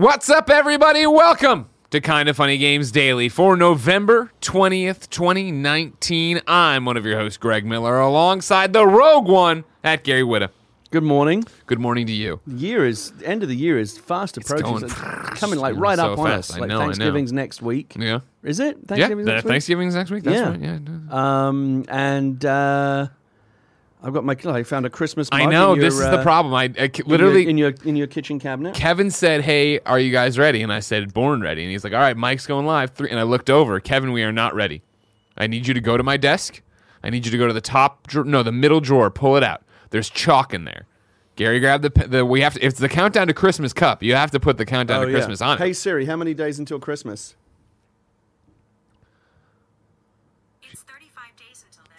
What's up, everybody? Welcome to Kinda Funny Games Daily for November 20th, 2019. I'm one of your hosts, Greg Miller, alongside the rogue one at Gary Whitta. Good morning. Good morning to you. The year is end of the year is fast approaching. going It's coming like right so up on fast. us. I Like know, I know. Thanksgiving's next week. Yeah. Is it? Yeah, Thanksgiving's the next week? Thanksgiving's next week. That's Yeah. right. Yeah. Um, and uh, I've got my. I found a Christmas. Mug I know your, this is the uh, problem. I, I in your- literally in your in your kitchen cabinet. Kevin said, "Hey, are you guys ready?" And I said, "Born ready." And he's like, "All right, Mike's going live." Three, and I looked over. Kevin, we are not ready. I need you to go to my desk. I need you to go to the top, no, the middle drawer. Pull it out. There's chalk in there. Gary, grab the the. We have to. It's the countdown to Christmas cup, you have to put the countdown Oh, to yeah. Christmas on it. Hey. Siri, how many days until Christmas?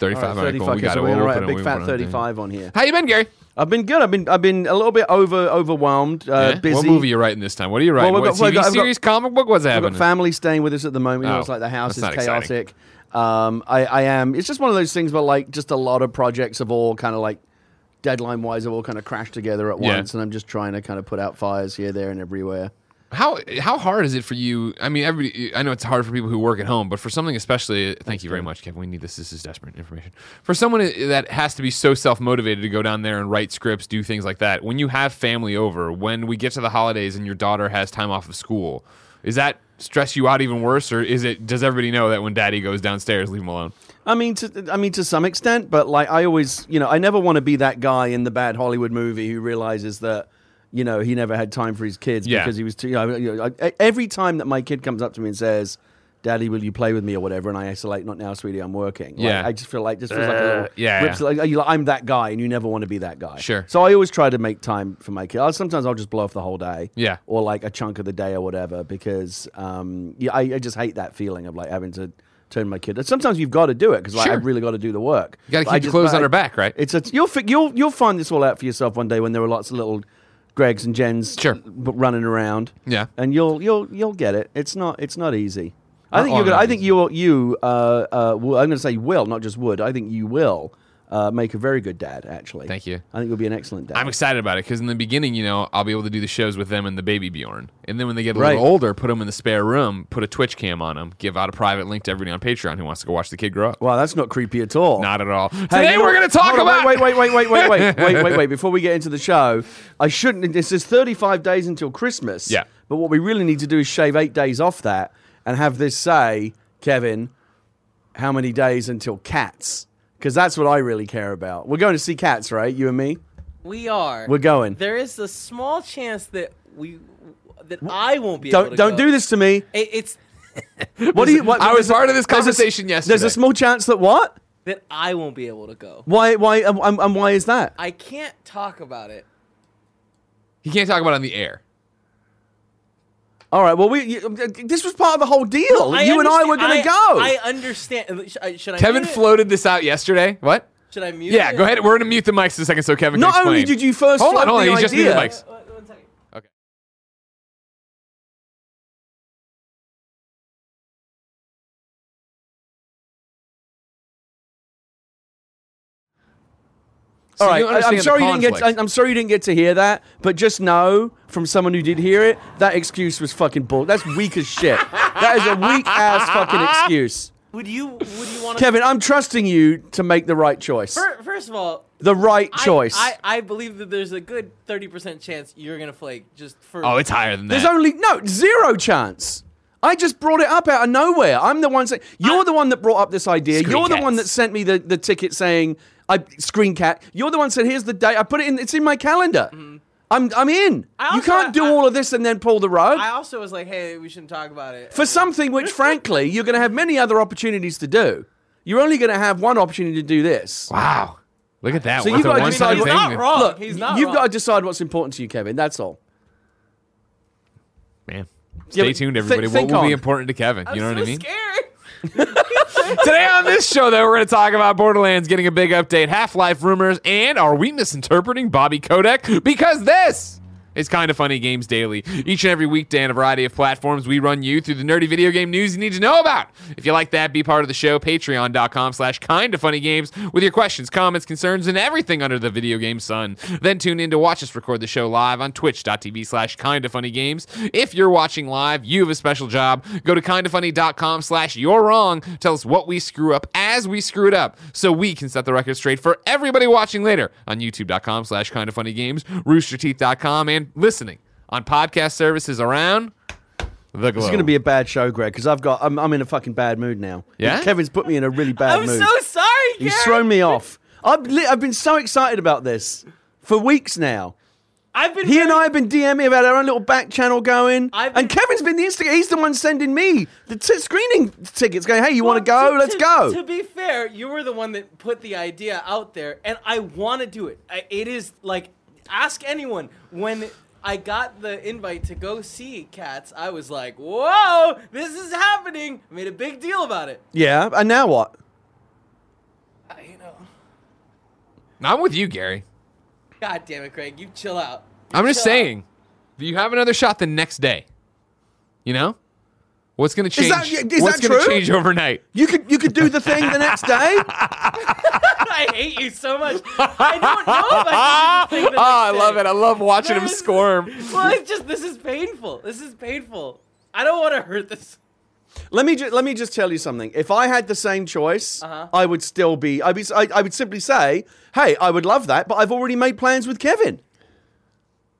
35. 35. We're to write a big fat 35 on here. How you been, Gary? I've been good. I've been I've been a little bit over overwhelmed. Uh, yeah? Busy. What movie are you writing this time? What are you writing? Well, got, what, TV got, series, got, comic book? What's happening? I've got family staying with us at the moment. Oh, you know, it's oh, like the house is chaotic. Um, I, I am. It's just one of those things where like just a lot of projects have all kind of like deadline wise have all kind of crashed together at yeah. once, and I'm just trying to kind of put out fires here, there, and everywhere. How how hard is it for you? I mean, everybody. I know it's hard for people who work at home, but for something especially, thank you very much, Kevin. We need this. This is desperate information for someone that has to be so self motivated to go down there and write scripts, do things like that. When you have family over, when we get to the holidays and your daughter has time off of school, is that stress you out even worse, or is it? Does everybody know that when Daddy goes downstairs, leave him alone? I mean, to, I mean, to some extent, but like I always, you know, I never want to be that guy in the bad Hollywood movie who realizes that, you know, he never had time for his kids Yeah. because he was too. You know, you know, I, every time that my kid comes up to me and says, "Daddy, will you play with me?" or whatever, and I isolate, "Not now, sweetie, I'm working." Like, Yeah. I just feel like just feels like a Uh, little yeah, rips- yeah. Like, you- I'm that guy, and you never want to be that guy. Sure. So I always try to make time for my kid. I'll- Sometimes I'll just blow off the whole day. Yeah. Or like a chunk of the day or whatever because um, yeah, I, I just hate that feeling of like having to. Turn my kid. Sometimes you've got to do it because like, Sure. I've really got to do the work. You gotta But keep your just- clothes on her back, right? It's a you'll you'll you'll find this all out for yourself one day when there are lots of little Gregs and Jens Sure. running around. Yeah. and you'll you'll you'll get it. It's not it's not easy. I think you're gonna, I think you you uh uh will, I'm going to say will not just would. I think you will uh, make a very good dad. Actually, Thank you. I think you'll be an excellent dad. I'm excited about it because in the beginning, you know, I'll be able to do the shows with them and the baby Bjorn, and then when they get a Right. little older, put them in the spare room, put a Twitch cam on them, give out a private link to everybody on Patreon who wants to go watch the kid grow up. wow, that's not creepy at all. Not at all. Hey, Today you know we're going to talk on, about. Wait, wait, wait, wait, wait, wait, wait, wait, wait. Before we get into the show, I shouldn't. This is 35 days until Christmas. Yeah. But what we really need to do is shave eight days off that and have this say, Kevin, how many days until Cats? Because that's what I really care about. We're going to see Cats, right? You and me. We are. We're going. There is a small chance that we that I won't be Don't to don't go. do this to me. It, it's What do you? What, I was there's a- part of this there's a- conversation There's a small chance that what? that I won't be able to go. Why? Why? And, and- and why is that? I can't talk about it. He can't talk about it on the air. All right. Well, we. You, um, this was part of the whole deal. I you and I were going to go. I understand. Uh, uh, should I, Kevin floated this out yesterday. What? Should I mute Yeah, it? go ahead. We're going to mute the mics a second so Kevin Not can explain. only did you first hold on, hold on. the He's just muted the idea- mics. Uh, All right, you I, understand I'm sorry you didn't get. conflict. I'm sorry you didn't get to hear that, but just know from someone who did hear it, that excuse was fucking bull. That's weak as shit. that is a weak ass fucking excuse. Would you would you want? Kevin, I'm trusting you to make the right choice. First of all, The right I- choice. I, I believe that there's a good thirty percent chance you're gonna flake just for. Oh, it's higher than that. There's only no zero chance. I just brought it up out of nowhere. I'm the one saying you're I- the one that brought up this idea. You're the one that sent me the, the ticket saying I screen cat. You're the one said here's the date. I put it in. It's in my calendar. Mm-hmm. I'm I'm in. I you can't do I- all of this and then pull the rug I also was like, hey, we shouldn't talk about it. for something which, frankly, you're going to have many other opportunities to do. You're only going to have one opportunity to do this. Wow. Look at that. So you've got to one-time decide. He's not wrong. Look, He's not you've wrong. got to decide what's important to you, Kevin. That's all. Man. Stay but tuned, everybody. think what will be important to Kevin? I'm you know so what I mean? Scared. Today on this show, though, we're going to talk about Borderlands getting a big update, Half Life rumors, and are we misinterpreting Bobby Kotick? Because this is Kinda Funny Games Daily. Each and every weekday on a variety of platforms, we run you through the nerdy video game news you need to know about. If you like that, be part of the show. Patreon.com slash Kinda Funny Games with your questions, comments, concerns, and everything under the video game sun. Then tune in to watch us record the show live on twitch.tv slash Kinda Funny Games. If you're watching live, you have a special job. Go to kindafunny.com slash you're wrong. Tell us what we screw up as we screw it up so we can set the record straight for everybody watching later on youtube.com slash kinda funny games, roosterteeth.com, and listening on podcast services around the globe. It's going to be a bad show, Greg, because I've got I'm, I'm in a fucking bad mood now. Yeah? Kevin's put me in a really bad I'm mood. so sorry, He's Gary. thrown me off. I've li- I've been so excited about this for weeks now. I've been He and I have been DMing about our own little back channel going, I've been- and Kevin's been the instigator. He's the one sending me the t- screening tickets, going, "Hey, you want to go? Let's to- go." To be fair, you were the one that put the idea out there, and I want to do it. I, it is like, ask anyone. When I got the invite to go see Cats, I was like, "Whoa, this is happening!" I made a big deal about it. yeah, and now what? I, you know, I'm with you, Gary. God damn it, Craig, you chill out. You I'm just chill out. saying, if you have another shot the next day, you know? What's going to change? that- is what's that gonna true? change overnight? You could you could do the thing the next day. I hate you so much. I don't know if I can do the thing the Oh, I love day. it. I love watching him There's- squirm. Well, it's just this is painful. This is painful. I don't want to hurt this. Let me ju- let me just tell you something. If I had the same choice, Uh-huh. I would still be. I'd be. I, I would simply say, "Hey, I would love that," but I've already made plans with Kevin,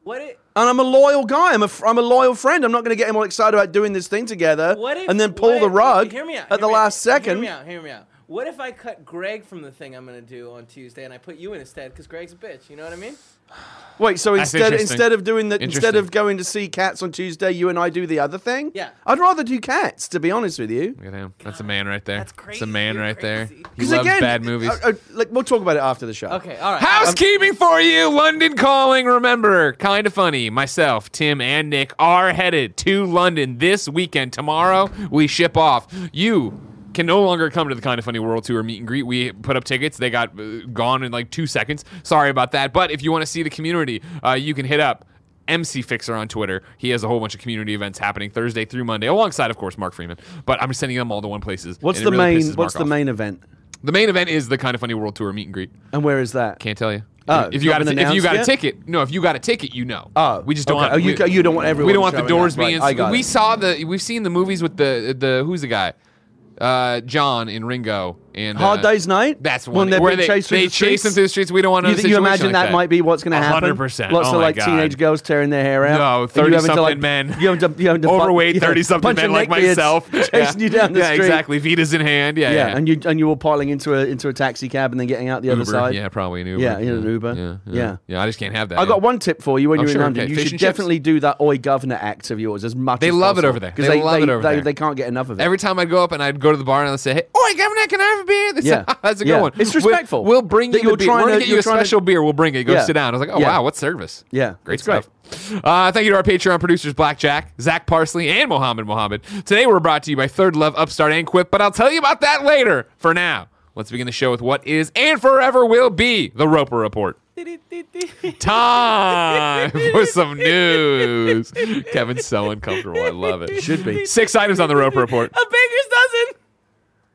What it? And I'm a loyal guy. I'm a I'm a loyal friend. I'm not going to get him all excited about doing this thing together, if, and then pull the if- rug me out, at the last out, second. Hear me out. Hear me out. What if I cut Greg from the thing I'm gonna do on Tuesday and I put you in instead because Greg's a bitch? You know what I mean? Wait, so That's instead interesting. instead of doing the instead Interesting. of going to see cats on Tuesday, you and I do the other thing. Yeah. I'd rather do cats, to be honest with you. Look at him. That's a man right there. That's That's crazy. a man You're right there. crazy. He loves bad movies. uh, uh, like we'll talk about it after the show. Okay. All right. Housekeeping for you, London calling. Remember, kinda funny. Myself, Tim, and Nick are headed to London this weekend. Tomorrow, we ship off. You can no longer come to the kinda funny world tour meet and greet. We put up tickets; they got uh, gone in like two seconds. Sorry about that. But if you want to see the community, uh, you can hit up. MC Fixer on Twitter. He has a whole bunch of community events happening Thursday through Monday, alongside, of course, Mark Freeman. But I'm sending them all to one places. What's the really main What's Mark the off. main event? The main event is the kinda funny world tour meet and greet. And where is that? Can't tell you. Oh, if you got a if you got a ticket, no, if you got a ticket, you know. Oh, we just don't. okay. Want, Oh, you- we, you don't want everyone We don't want the doors up, right. being. I got we it. saw the. We've seen the movies with the the who's the guy, uh, John in Ringo and Hard uh, Day's Night. That's When one they're where being they, chased through they the chase them through the streets. We don't want You, to. think you imagine that might be what's going to happen? 100%. Lots Oh of my like God. teenage girls tearing their hair out. No, And you having to, 30-something like, men. You having to, you having to bu- overweight you thirty something bunch of men like neckbeards myself chasing yeah. you down the street. yeah, street. exactly. Vitas in hand. Yeah, Yeah, yeah. and you and you were piling into a into a taxi cab and then getting out the other Uber. side. Yeah, probably an Uber. Yeah, in an Uber. Yeah, Yeah. yeah. Yeah, I just can't have that. I got yeah. one tip for you when Oh, you're sure, in London. okay. You Fish should and chips? definitely do that Oi Governor act of yours as much. They as love it possible, over there. 'cause They they love it over they, there. They can't get enough of it. Every time I'd go up and I'd go to the bar and I'd say, "Hey, oh, Governor, can I have a beer?" They say, Yeah. "Ah, "That's a Yeah. good one." It's We'll- respectful. We'll, bring That you you're beer. We're gonna get you a you're to- special beer. We'll bring it. Go Yeah. sit down. I was like, "Oh Yeah. wow, what service?" Yeah, Great it's great. stuff. Uh, thank you to our Patreon producers, Blackjack, Zack Parsley, and Mohammed Mohammed. Today we're brought to you by ThirdLove, Upstart, and Quip, but I'll tell you about that later. For now, let's begin the show with what is and forever will be the Roper Report. Time for some news. Kevin's so uncomfortable. I love it. Should be. Six items on the Roper Report. A baker's dozen.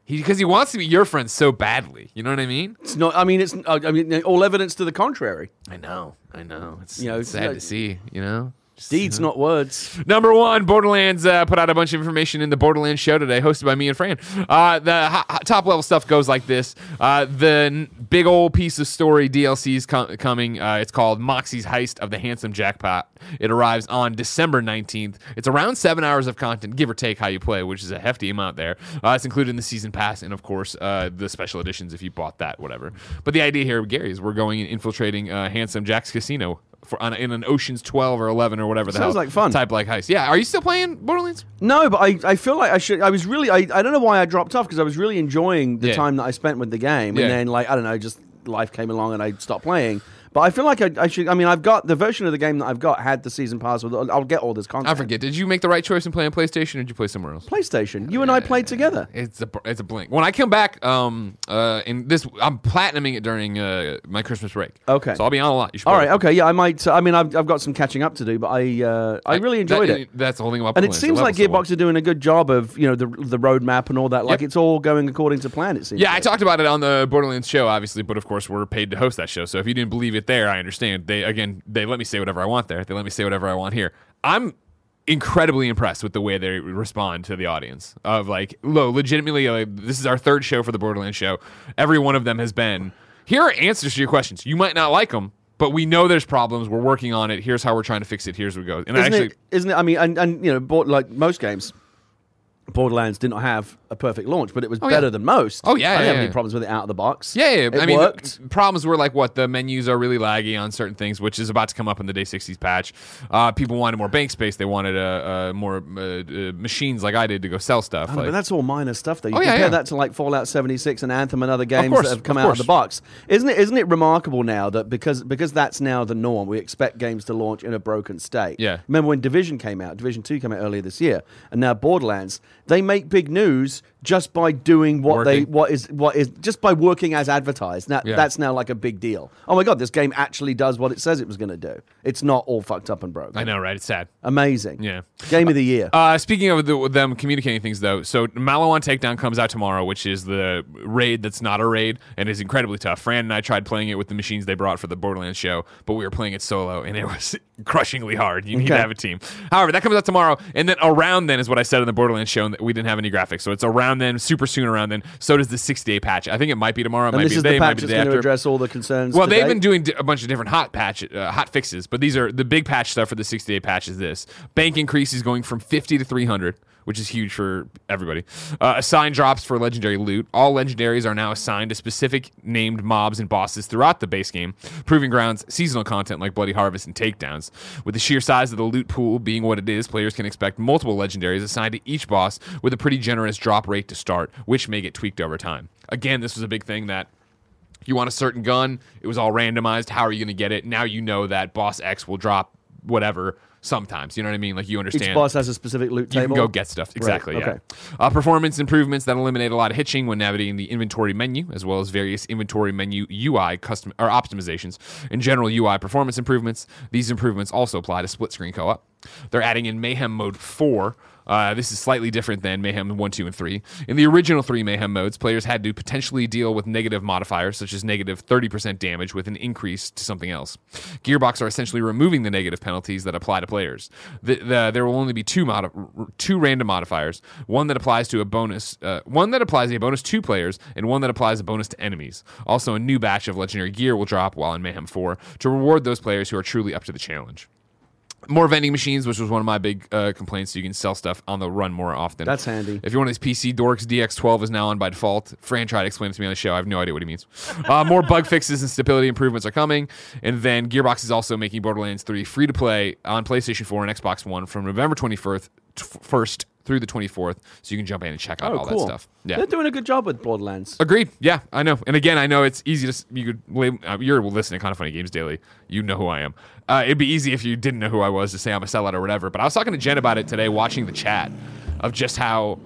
He because he wants to be your friend so badly. You know what I mean? It's not. I mean, it's. I mean, all evidence to the contrary. I know. I know. It's, You know, it's sad like- to see. You know. Deeds, not words. Number one, Borderlands uh, put out a bunch of information in the Borderlands show today, hosted by me and Fran. Uh, the ho- ho- top level stuff goes like this: uh, the n- big old piece of story DLC is com- coming. Uh, it's called Moxxi's Heist of the Handsome Jackpot. It arrives on December nineteenth. It's around seven hours of content, give or take how you play, which is a hefty amount there. Uh, it's included in the season pass, and of course uh, the special editions if you bought that, whatever. But the idea here, Gary, is we're going and infiltrating uh, Handsome Jack's casino. For, on, in an Ocean's 12 or 11 or whatever the Sounds hell like fun. type like heist. Yeah, are you still playing Borderlands? No, but I, I feel like I should. I was really. I, I don't know why I dropped off because I was really enjoying the Yeah. time that I spent with the game, Yeah. and then like I don't know, just life came along and I stopped playing. But I feel like I, I should. I mean, I've got the version of the game that I've got had the season pass with. I'll get all this content. I forget. Did you make the right choice in playing PlayStation, or did you play somewhere else? PlayStation. You and I played together. It's a it's a blink. When I come back, um, uh, in this, I'm platinuming it during uh my Christmas break. Okay. So I'll be on a lot. You should All right. it. Okay. Yeah, I might. I mean, I've, I've got some catching up to do, but I uh, I really enjoyed that- it. That's the whole thing about. And it seems like levels so well. Gearbox are doing a good job of you know the the roadmap and all that. Like Yep. it's all going according to plan. It seems. Yeah, I talked about it on the Borderlands show, obviously, but of course we're paid to host that show. So if you didn't believe it there, I understand. They again, they let me say whatever I want there. They let me say whatever I want here. I'm incredibly impressed with the way they respond to the audience. Of like, lo, legitimately, like, this is our third show for the Borderlands show. Every one of them has been. Here are answers to your questions. You might not like them, but we know there's problems. We're working on it. Here's how we're trying to fix it. Here's where we go. And I Isn't actually, it? Isn't it? I mean, and, and you know, like most games, Borderlands did not have a perfect launch, but it was Oh, yeah. better than most. Oh, yeah, I didn't yeah, have any problems with it out of the box. Yeah, yeah. it I mean, worked. problems were like what the menus are really laggy on certain things, which is about to come up in the day 60s patch. Uh, people wanted more bank space. They wanted uh, uh, more uh, uh, machines like I did to go sell stuff. Know, like- but that's all minor stuff, though. You Oh, compare yeah. that to like Fallout 76 and Anthem and other games course, that have come out of the box. Isn't it? Isn't it remarkable now that because because that's now the norm, we expect games to launch in a broken state. Yeah. Remember when Division came out? Division Two came out earlier this year, and now Borderlands. They make big news just by doing what they what is what is just by working as advertised. Now, Yeah. That's now like a big deal. Oh my god, this game actually does what it says it was going to do. It's not all fucked up and broken. I know, right? It's sad. Amazing. Yeah. Game of the year. Uh, speaking of the, them communicating things, though, so Maliwan Takedown comes out tomorrow, which is the raid that's not a raid and is incredibly tough. Fran and I tried playing it with the machines they brought for the Borderlands show, but we were playing it solo, and it was crushingly hard. You need to have a team. However, that comes out tomorrow, and then around then is what I said in the Borderlands show, we didn't have any graphics, so it's around then, super soon around then. So does the 60 day patch. I think it might be tomorrow. It and might this be is today, the patch be the that's going to address all the concerns. Well, they've been doing a bunch of different hot patch, uh, hot fixes, but these are the big patch stuff for the 60 day patch is this. Bank increase is going from 50 to 300, which is huge for everybody. Uh, assigned drops for legendary loot. All legendaries are now assigned to specific named mobs and bosses throughout the base game. Proving grounds, seasonal content like Bloody Harvest and takedowns. With the sheer size of the loot pool being what it is, players can expect multiple legendaries assigned to each boss with a pretty generous drop rate to start, which may get tweaked over time. Again, this was a big thing that you want a certain gun, it was all randomized. How are you going to get it? Now you know that boss X will drop whatever sometimes. You know what I mean? Like you understand. Each boss has a specific loot you table. can go get stuff. Exactly. okay. Yeah. Uh, performance improvements that eliminate a lot of hitching when navigating the inventory menu, as well as various inventory menu UI custom or optimizations. In general, UI performance improvements. These improvements also apply to split screen co-op. They're adding in Mayhem Mode Four. Uh, this is slightly different than Mayhem 1, 2, and 3. In the original three Mayhem modes, players had to potentially deal with negative modifiers, such as negative 30% damage with an increase to something else. Gearbox are essentially removing the negative penalties that apply to players. The, the, there will only be two, modi- two random modifiers one that applies to a bonus, uh, one that applies a bonus to players, and one that applies a bonus to enemies. Also, a new batch of legendary gear will drop while in Mayhem 4 to reward those players who are truly up to the challenge more vending machines, which was one of my big uh, complaints. So you can sell stuff on the run more often. That's handy. If you're one of these PC dorks, DX12 is now on by default. Fran tried to explain it to me on the show. I have no idea what he means. Uh, more bug fixes and stability improvements are coming. And then Gearbox is also making Borderlands 3 free to play on PlayStation 4 and Xbox One from November 21st first through the 24th. So you can jump in and check out Oh, all cool. that stuff. Yeah. They're doing a good job with Borderlands. Agreed. Yeah, I know. And again, I know it's easy to you could uh, you're listening to kinda funny games daily. You know who I am. Uh, it'd be easy if you didn't know who I was to say I'm a sellout or whatever. But I was talking to Jen about it today, watching the chat of just how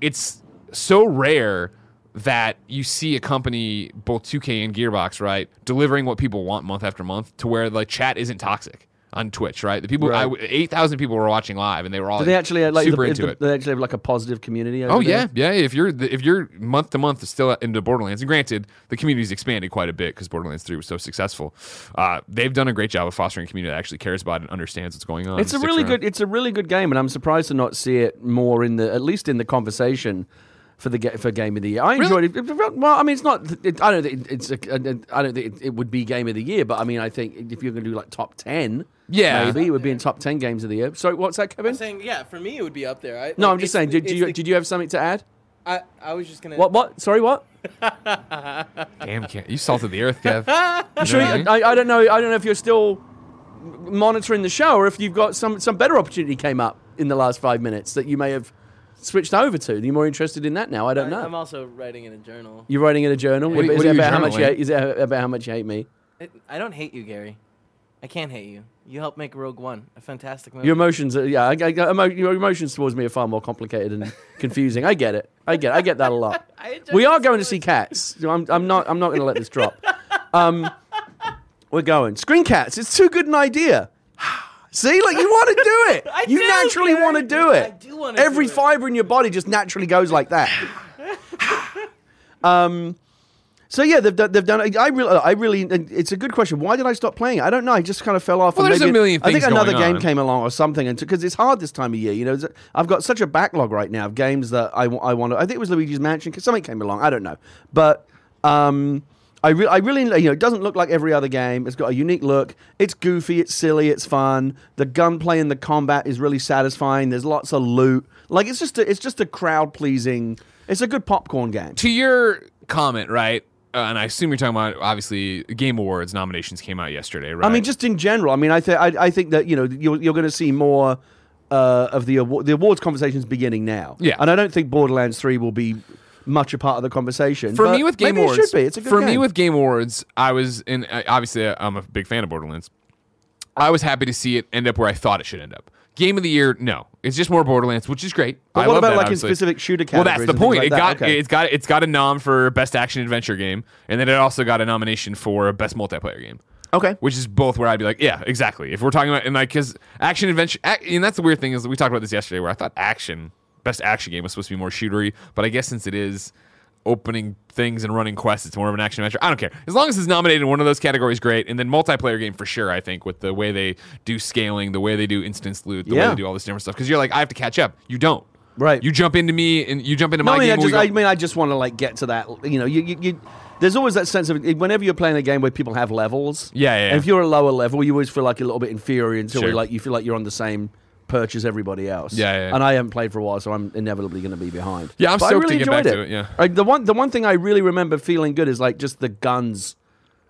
it's so rare that you see a company, both 2K and Gearbox, right, delivering what people want month after month to where like chat isn't toxic on Twitch, right? The people, Right. Eight thousand people were watching live, and they were all Do they actually like super the, into the- it. They actually have like a positive community. Oh there? yeah, yeah. If you're if you're month to month still into Borderlands, and granted the community's expanded quite a bit because Borderlands Three was so successful, uh, they've done a great job of fostering a community that actually cares about it and understands what's going on. It's a really around. good. It's a really good game, and I'm surprised to not see it more in the at least in the conversation for the for game of the year. I enjoyed it. Well, I mean, it's not. It, I don't think it's. A, I don't think it, it would be game of the year, but I mean, I think if you're going to do like top ten, Yeah. maybe it would be in top ten games of the year. So what's that, Kevin? I'm saying, yeah, for me it would be up there. I, No, like, I'm just saying. Did, did you the- did you have something to add? I, I was just gonna. What? What? Sorry, what? Damn, Kev, you salted the earth, Kev. I'm sure. Yeah. You, I, I don't know. I don't know if you're still monitoring the show or if you've got some some better opportunity came up in the last five minutes that you may have switched over to. You're more interested in that now. I don't know. I'm also writing in a journal. You're writing in a journal. What are- is it are you about how much you hate, is it about how much you hate me? It- I don't hate you, Gary. I can't hate you. You helped make Rogue One a fantastic movie. Your emotions, are, yeah, I, I, emo- your emotions towards me are far more complicated and confusing. I get it. I get. I get that a lot. We are going to see cats. I'm, I'm not. I'm not going to let this drop. Um, we're going screen cats. It's too good an idea. See, like you want to do it. I you do, naturally want to do it. I do wanna Every do it. fiber in your body just naturally goes like that. um. So yeah, they've done. They've done. I really, I really. It's a good question. Why did I stop playing? I don't know. I just kind of fell off. Well, and there's a million I think another game on. came along or something, and because it's hard this time of year. You know, I've got such a backlog right now of games that I, I want to. I think it was Luigi's Mansion because something came along. I don't know, but um, I, re- I really, you know, it doesn't look like every other game. It's got a unique look. It's goofy. It's silly. It's fun. The gunplay and the combat is really satisfying. There's lots of loot. Like it's just a, it's just a crowd pleasing. It's a good popcorn game. to your comment, right? Uh, and I assume you're talking about obviously Game Awards nominations came out yesterday, right? I mean, just in general. I mean, I think I, think that you know you're, you're going to see more uh, of the award, the awards conversations beginning now. Yeah. and I don't think Borderlands Three will be much a part of the conversation. for but me with Game maybe Awards, it should be. It's a good for game. me with Game Awards, I was in. Obviously, I'm a big fan of Borderlands. I was happy to see it end up where I thought it should end up. Game of the year, no, it's just more Borderlands, which is great. But I what love about that, like in specific shooter Well, that's the point. like it that? got Okay. it's got it's got a nom for best action adventure game, and then it also got a nomination for best multiplayer game. okay. Which is both where I'd be like, yeah, exactly. If we're talking about and like because action adventure, and that's the weird thing is we talked about this yesterday, where I thought action best action game was supposed to be more shootery, but I guess since it is opening things and running quests, it's more of an action adventure. I don't care as long as it's nominated in one of those categories, great. And then multiplayer game for sure. I think with the way they do scaling, the way they do instance loot, the way Yeah. they do all this different stuff. Because you're like, I have to catch up. You don't. Right. You jump into me and you jump into my I mean, I game. and we just, I mean, I just want to like get to that. You know, you, you, you there's always that sense of whenever you're playing a game where people have levels. Yeah, yeah, yeah. And if you're a lower level, you always feel like a little bit inferior until Sure. like you feel like you're on the same perch as everybody else. Yeah, yeah, yeah. And I haven't played for a while, so I'm inevitably going to be behind. Yeah, I'm But I stoked to really get enjoyed back to it, yeah. Like the one, the one thing I really remember feeling good is like just the guns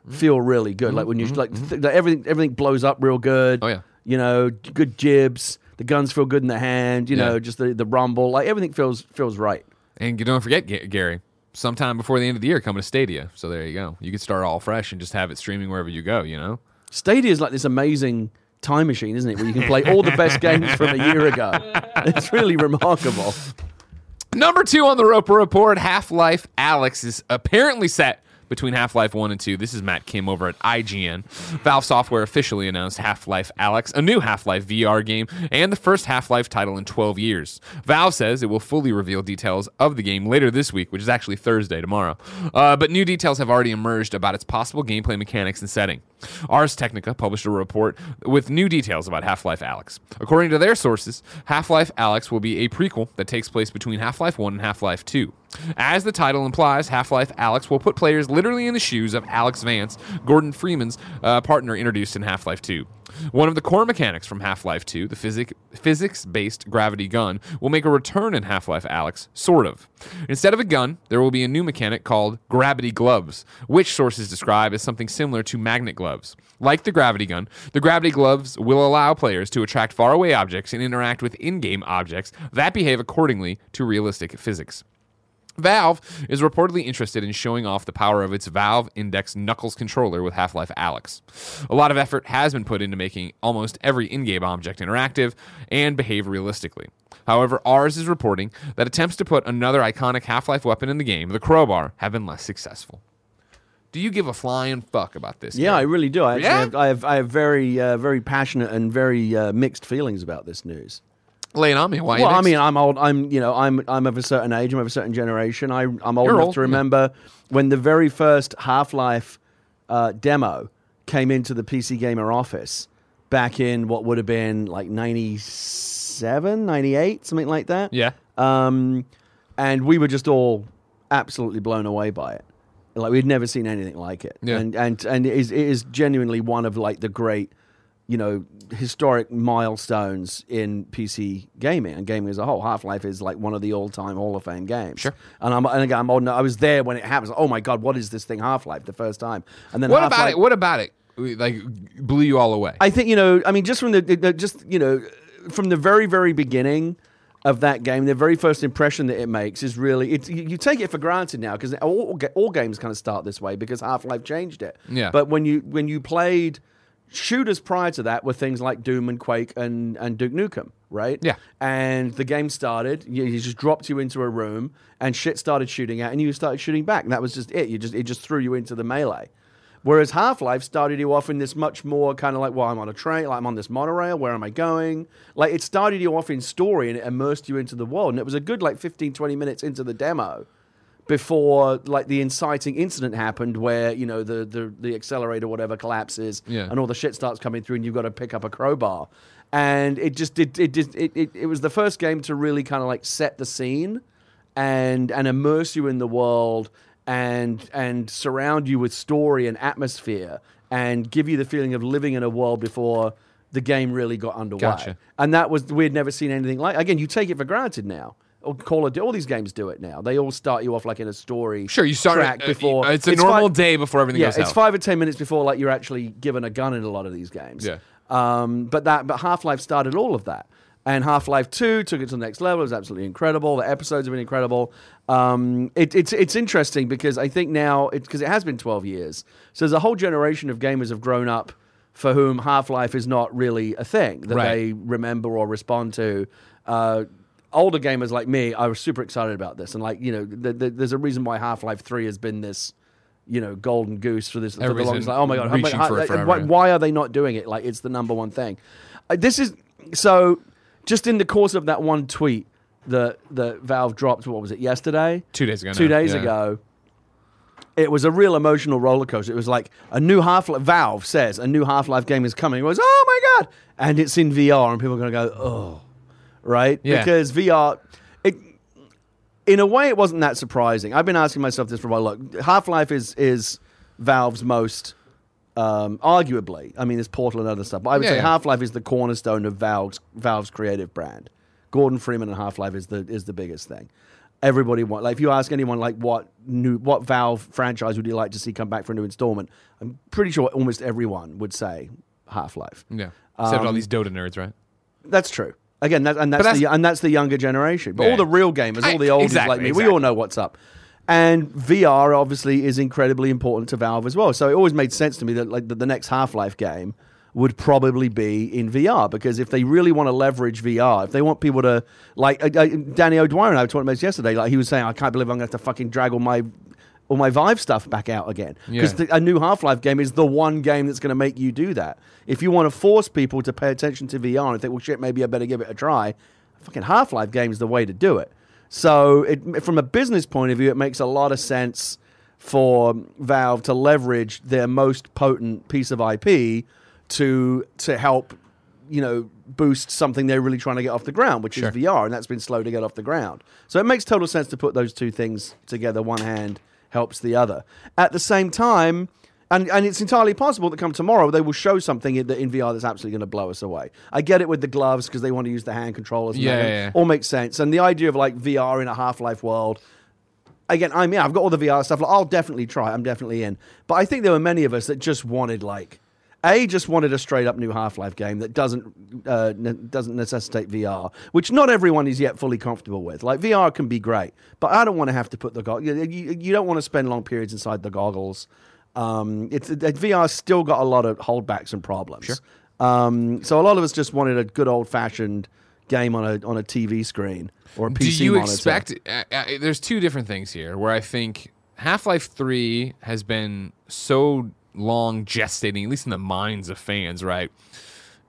feel really good. Like when you like th- that everything, everything blows up real good. Mm-hmm. Oh, yeah. You know, good jibs. The guns feel good in the hand. You Yeah. know, just the, the rumble. Like everything feels feels right. And you don't forget, Ga- Gary, sometime before the end of the year, coming to Stadia. So there you go. You could start all fresh and just have it streaming wherever you go. You know. Stadia is like this amazing time machine, isn't it? Where you can play all the best games from a year ago. It's really remarkable. Number two on the Roper Report, Half Life Alyx is apparently set between Half Life 1 and 2. This is Matt Kim over at IGN. Valve Software officially announced Half Life Alyx, a new Half Life VR game, and the first Half Life title in 12 years. Valve says it will fully reveal details of the game later this week, which is actually Thursday, tomorrow. Uh, but new details have already emerged about its possible gameplay mechanics and setting. Ars Technica published a report with new details about Half Life Alyx. According to their sources, Half Life Alyx will be a prequel that takes place between Half Life 1 and Half Life 2. As the title implies, Half Life Alyx will put players literally in the shoes of Alyx Vance, Gordon Freeman's uh, partner introduced in Half Life 2. One of the core mechanics from Half Life 2, the physic- physics based gravity gun, will make a return in Half Life Alyx, sort of. Instead of a gun, there will be a new mechanic called gravity gloves, which sources describe as something similar to magnet gloves. Like the gravity gun, the gravity gloves will allow players to attract faraway objects and interact with in game objects that behave accordingly to realistic physics. Valve is reportedly interested in showing off the power of its Valve Index Knuckles controller with Half Life Alyx. A lot of effort has been put into making almost every in game object interactive and behave realistically. However, Ars is reporting that attempts to put another iconic Half Life weapon in the game, the crowbar, have been less successful. Do you give a flying fuck about this? Yeah, I really do. I actually Yeah? have, I have, I have very, uh, very passionate and very uh, mixed feelings about this news. Lay it on me. Why? well, I mean, I'm old. I'm, you know, I'm, I'm of a certain age. I'm of a certain generation. I, I'm old You're enough old, to yeah. remember when the very first Half-Life uh, demo came into the PC Gamer office back in what would have been like 97, 98, something like that. yeah. Um, and we were just all absolutely blown away by it. Like we'd never seen anything like it. Yeah. And and and it is, it is genuinely one of like the great, you know, historic milestones in PC gaming and gaming as a whole. Half Life is like one of the all time Hall of Fame games. Sure. And I'm and again I'm old. I was there when it happened. Oh my god, what is this thing? Half Life, the first time. And then What about Half-Life- it? What about it? Like blew you all away? I think you know. I mean, just from the, just you know, from the very very beginning, of that game, the very first impression that it makes is really it's you, take it for granted now because all, all all games kind of start this way because Half Life changed it. Yeah. But when you when you played shooters prior to that were things like Doom and Quake and and Duke Nukem, right? Yeah. And the game started. You, you just dropped you into a room and shit started shooting at, and you started shooting back. And that was just it. You just it just threw you into the melee. Whereas Half Life started you off in this much more kind of like, well, I'm on a train, like I'm on this monorail, where am I going? Like it started you off in story and it immersed you into the world. And it was a good like 15, 20 minutes into the demo before like the inciting incident happened where, you know, the, the, the accelerator, whatever, collapses Yeah. and all the shit starts coming through and you've got to pick up a crowbar. And it just it it just it, it, it was the first game to really kind of like set the scene and and immerse you in the world and and surround you with story and atmosphere and give you the feeling of living in a world before the game really got underway. Gotcha. And that was we'd never seen anything like. Again, you take it for granted now. Or Call of Duty, all these games do it now. They all start you off like in a story. Sure, you start track uh, before uh, It's a normal five- day before everything yeah, goes it's out. five or ten minutes before like you're actually given a gun in a lot of these games. Yeah. Um, but that but Half Life started all of that. And Half Life Two took it to the next level. It was absolutely incredible. The episodes have been incredible. Um, it, it's it's interesting because I think now it's because it has been twelve years. So there's a whole generation of gamers have grown up for whom Half Life is not really a thing that Right. they remember or respond to. Uh, older gamers like me, I was super excited about this, and like you know, th- th- there's a reason why Half Life Three has been this. You know, golden goose for this. For the longest. Like, oh my god, how reaching how- for it forever, why, yeah. why are they not doing it? Like it's the number one thing. Uh, this is so. Just in the course of that one tweet that that Valve dropped, what was it yesterday? Two days ago Two now, days yeah. ago. It was a real emotional roller coaster. It was like a new Half Life. Valve says a new Half Life game is coming. It was oh my god, and it's in VR, and people are going to go oh, right? Yeah. Because VR, it in a way, it wasn't that surprising. I've been asking myself this for a while. Look, Half Life is is Valve's most, um, arguably. I mean, there's Portal and other stuff, but I would Yeah, say yeah. Half Life is the cornerstone of Valve's Valve's creative brand. Gordon Freeman and Half Life is the is the biggest thing. Everybody want like if you ask anyone like what new what Valve franchise would you like to see come back for a new installment, I'm pretty sure almost everyone would say Half Life. Yeah. Except all Um, these Dota nerds, right? That's true. Again, that, and that's, that's- the and that's the younger generation. But Yeah. all the real gamers, all the oldies exactly, like me, we all know what's up. And VR obviously is incredibly important to Valve as well. So it always made sense to me that like that the next Half Life game would probably be in VR because if they really want to leverage VR, if they want people to like uh, uh, Danny O'Dwyer and I were talking about this yesterday, like he was saying, I can't believe I'm going to have to fucking drag all my all my Vive stuff back out again because Yeah. a new Half Life game is the one game that's going to make you do that. If you want to force people to pay attention to VR and think, well, shit, maybe I better give it a try, fucking Half Life game is the way to do it. So, it, from a business point of view, it makes a lot of sense for Valve to leverage their most potent piece of IP to to help, you know, boost something they're really trying to get off the ground, which Sure. is VR, and that's been slow to get off the ground. So it makes total sense to put those two things together. One hand helps the other. At the same time, and, and it's entirely possible that come tomorrow they will show something in, in VR that's absolutely going to blow us away. I get it with the gloves because they want to use the hand controllers. And Yeah, yeah, yeah. all makes sense. And the idea of like VR in a Half Life world. Again, I mean, I've got all the VR stuff. Like, I'll definitely try. I'm definitely in. But I think there were many of us that just wanted like a just wanted a straight up new Half Life game that doesn't uh, ne- doesn't necessitate VR, which not everyone is yet fully comfortable with. Like VR can be great, but I don't want to have to put the goggles. You, you, you don't want to spend long periods inside the goggles. Um, it's it, VR's still got a lot of holdbacks and problems. Sure. Um, so a lot of us just wanted a good old fashioned game on a on a TV screen or a PC Do you monitor. expect? Uh, uh, there's two different things here where I think Half Life Three has been so long gestating, at least in the minds of fans. Right?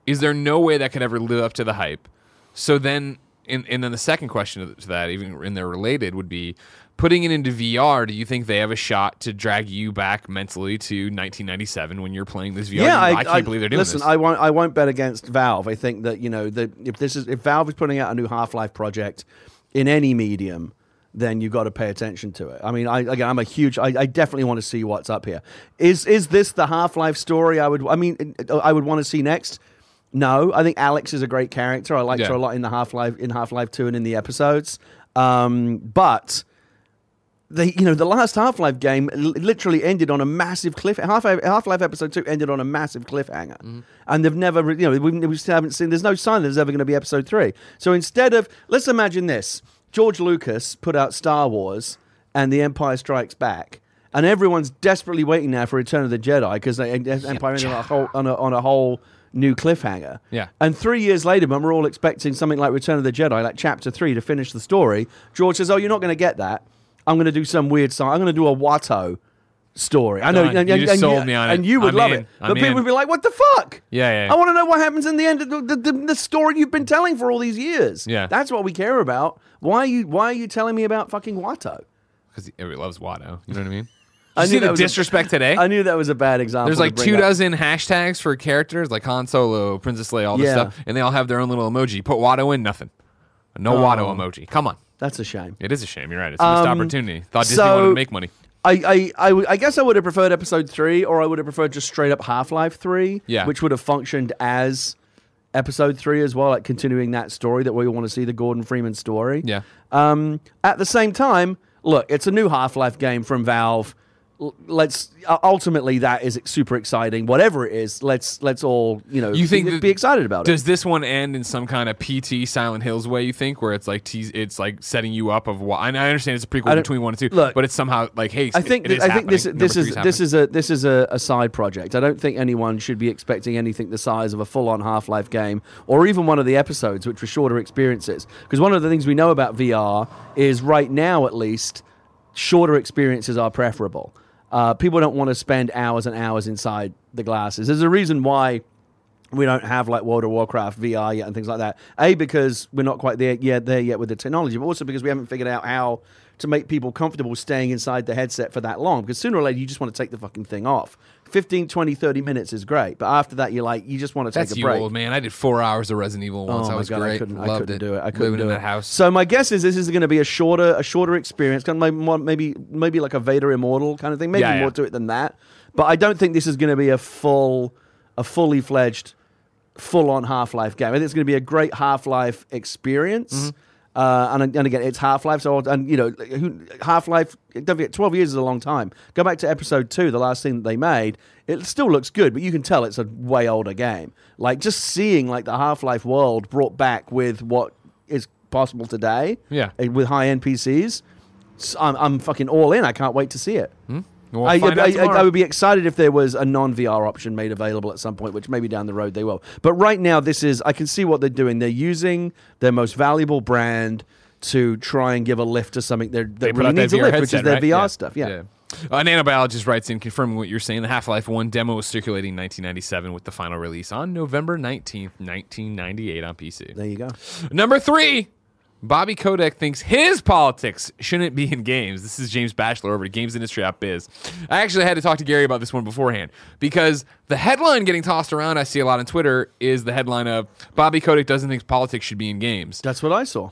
Is there no way that could ever live up to the hype? So then, and, and then the second question to that, even in there related, would be putting it into VR. Do you think they have a shot to drag you back mentally to 1997 when you're playing this VR? Yeah, I, I can't believe they're doing listen, this. I won't. I won't bet against Valve. I think that you know that if this is if Valve is putting out a new Half Life project in any medium, then you've got to pay attention to it. I mean, I again, I'm a huge. I, I definitely want to see what's up here. Is is this the Half Life story? I would. I mean, I would want to see next. No, I think Alyx is a great character. I liked Yeah. her a lot in the Half Life in Half Life Two and in the episodes. Um, but the you know, the last Half Life game li- literally ended on a massive cliff. Half Half Life Episode Two ended on a massive cliffhanger, Mm-hmm. and they've never, you know, we, we still haven't seen. There's no sign that there's ever going to be Episode Three. So instead of, let's imagine this: George Lucas put out Star Wars and The Empire Strikes Back, and everyone's desperately waiting now for Return of the Jedi because they Empire ended on a whole on a, on a whole new cliffhanger. Yeah. And three years later, when we're all expecting something like Return of the Jedi, like Chapter Three, to finish the story, George says, "Oh, you're not going to get that. I'm going to do some weird song. I'm going to do a Watto." Story. I know, Done. and, You and- and sold me on it. and you would I'm love in. it. I'm But people in. would be like, "What the fuck?" Yeah, yeah. I want to know what happens in the end of the, the, the, the story you've been telling for all these years. Yeah. that's what we care about. Why are you Why are you telling me about fucking Watto? because everybody loves Watto. You know what I mean? I knew see the was a- disrespect today. I knew that was a bad example. There's like two up. dozen hashtags for characters like Han Solo, Princess Leia, all this Yeah. stuff, and they all have their own little emoji. Put Watto in, nothing. No Watto emoji. Come on. That's a shame. It is a shame. You're right. It's a missed Um, opportunity. Thought Disney so- wanted to make money. I, I, I, I guess I would have preferred episode three, or I would have preferred just straight up Half Life three, Yeah. which would have functioned as episode three as well, like continuing that story that we want to see the Gordon Freeman story. Yeah. Um, at the same time, look, it's a new Half Life game from Valve. Let's ultimately that is super exciting. Whatever it is, let's let's all you know You think be, that- be excited about it. Does this one end in some kind of PT Silent Hills way? You think, where it's like it's like setting you up of what? I understand it's a prequel between one and two, look, but it's somehow like, hey, I think it is I think this this is this is a this is a, a side project. I don't think anyone should be expecting anything the size of a full on Half Life game or even one of the episodes, which were shorter experiences. Because one of the things we know about VR is right now, at least, shorter experiences are preferable. Uh, people don't want to spend hours and hours inside the glasses. There's a reason why we don't have like World of Warcraft VR yet and things like that. A because we're not quite there yet there yet with the technology, but also because we haven't figured out how to make people comfortable staying inside the headset for that long. Because sooner or later you just want to take the fucking thing off. 15, 20, 30 minutes is great, but after that you're like you just want to take That's a you, break. old man. I did four hours of Resident Evil once. Oh I was God, great. I couldn't, I couldn't it. do it. I couldn't Living do in it. that house. So my guess is this is going to be a shorter, a shorter experience, kind of maybe maybe maybe like a Vader Immortal kind of thing. Maybe Yeah, yeah. more to it than that. But I don't think this is going to be a full, a fully fledged, full on Half Life game. I think it's going to be a great Half Life experience. Mm-hmm. Uh, and, and again, it's Half Life. So, and you know, Half Life. Don't forget, twelve years is a long time. Go back to Episode Two, the last thing that they made. It still looks good, but you can tell it's a way older game. Like just seeing like the Half Life world brought back with what is possible today. Yeah. uh, with high end PCs. s- I'm, I'm fucking all in. I can't wait to see it. We'll I, I- I- I would be excited if there was a non VR option made available at some point, which maybe down the road they will. But right now, this is I can see what they're doing. They're using their most valuable brand to try and give a lift to something that, They that put really needs a lift, headset, which is their right? VR Yeah. stuff. Yeah. Uh, nanobiologist writes in confirming what you're saying. The Half Life 1 demo was circulating in 1997 with the final release on November 19th, 1998 on PC. There you go. Number three, Bobby Kotick thinks his politics shouldn't be in games. This is James Batchelor over at GamesIndustry.biz. I actually had to talk to Gary about this one beforehand because the headline getting tossed around I see a lot on Twitter is the headline of Bobby Kotick doesn't think politics should be in games. That's what I saw.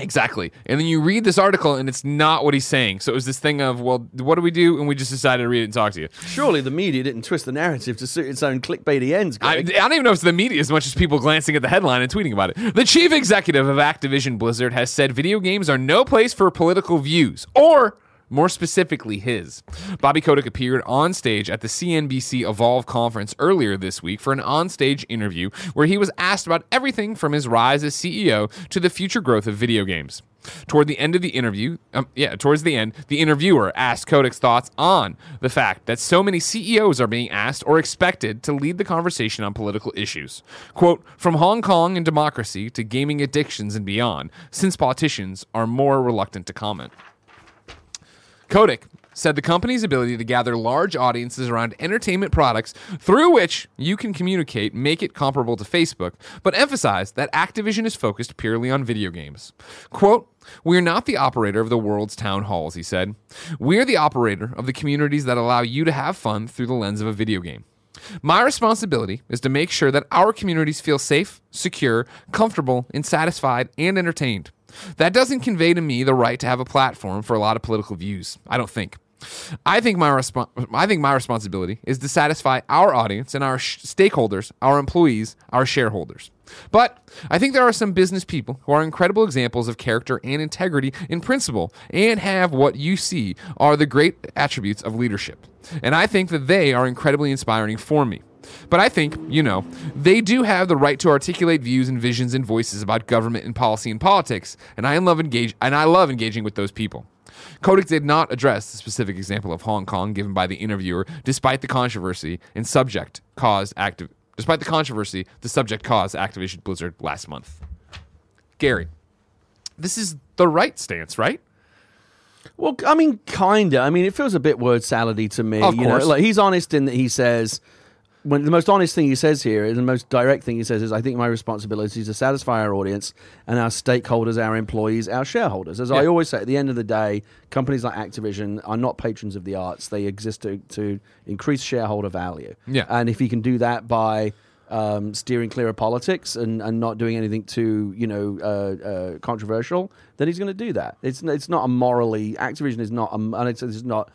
Exactly. And then you read this article and it's not what he's saying. So it was this thing of, well, what do we do? And we just decided to read it and talk to you. Surely the media didn't twist the narrative to suit its own clickbaity ends. I, I don't even know if it's the media as much as people glancing at the headline and tweeting about it. The chief executive of Activision Blizzard has said video games are no place for political views, or more specifically, his. Bobby Kotick appeared on stage at the CNBC Evolve conference earlier this week for an onstage interview where he was asked about everything from his rise as CEO to the future growth of video games. Toward the end of the interview, um, yeah, towards the end, the interviewer asked Kotick's thoughts on the fact that so many CEOs are being asked or expected to lead the conversation on political issues. Quote, from Hong Kong and democracy to gaming addictions and beyond, since politicians are more reluctant to comment. Kotick said the company's ability to gather large audiences around entertainment products through which you can communicate make it comparable to Facebook, but emphasized that Activision is focused purely on video games. Quote, We're not the operator of the world's town halls, he said. We're the operator of the communities that allow you to have fun through the lens of a video game. My responsibility is to make sure that our communities feel safe, secure, comfortable, and satisfied and entertained. That doesn't convey to me the right to have a platform for a lot of political views. I don't think. I think my respo- I think my responsibility is to satisfy our audience and our sh- stakeholders, our employees, our shareholders. But I think there are some business people who are incredible examples of character and integrity in principle and have what you see are the great attributes of leadership. And I think that they are incredibly inspiring for me. But I think, you know, they do have the right to articulate views and visions and voices about government and policy and politics, and I love engage and I love engaging with those people. Kotick did not address the specific example of Hong Kong given by the interviewer, despite the controversy and subject caused active. Despite the controversy, the subject caused Activision Blizzard last month. Gary, this is the right stance, right? Well, I mean, kinda. I mean, it feels a bit word salady to me. Of you course. know, like he's honest in that he says when the most honest thing he says here, and the most direct thing he says is, "I think my responsibility is to satisfy our audience and our stakeholders, our employees, our shareholders." As I always say, at the end of the day, companies like Activision are not patrons of the arts; they exist to, to increase shareholder value. Yeah. and if he can do that by um, steering clear of politics and, and not doing anything too you know uh, uh, controversial, then he's going to do that. It's it's not a morally Activision is not a, and it's, it's not.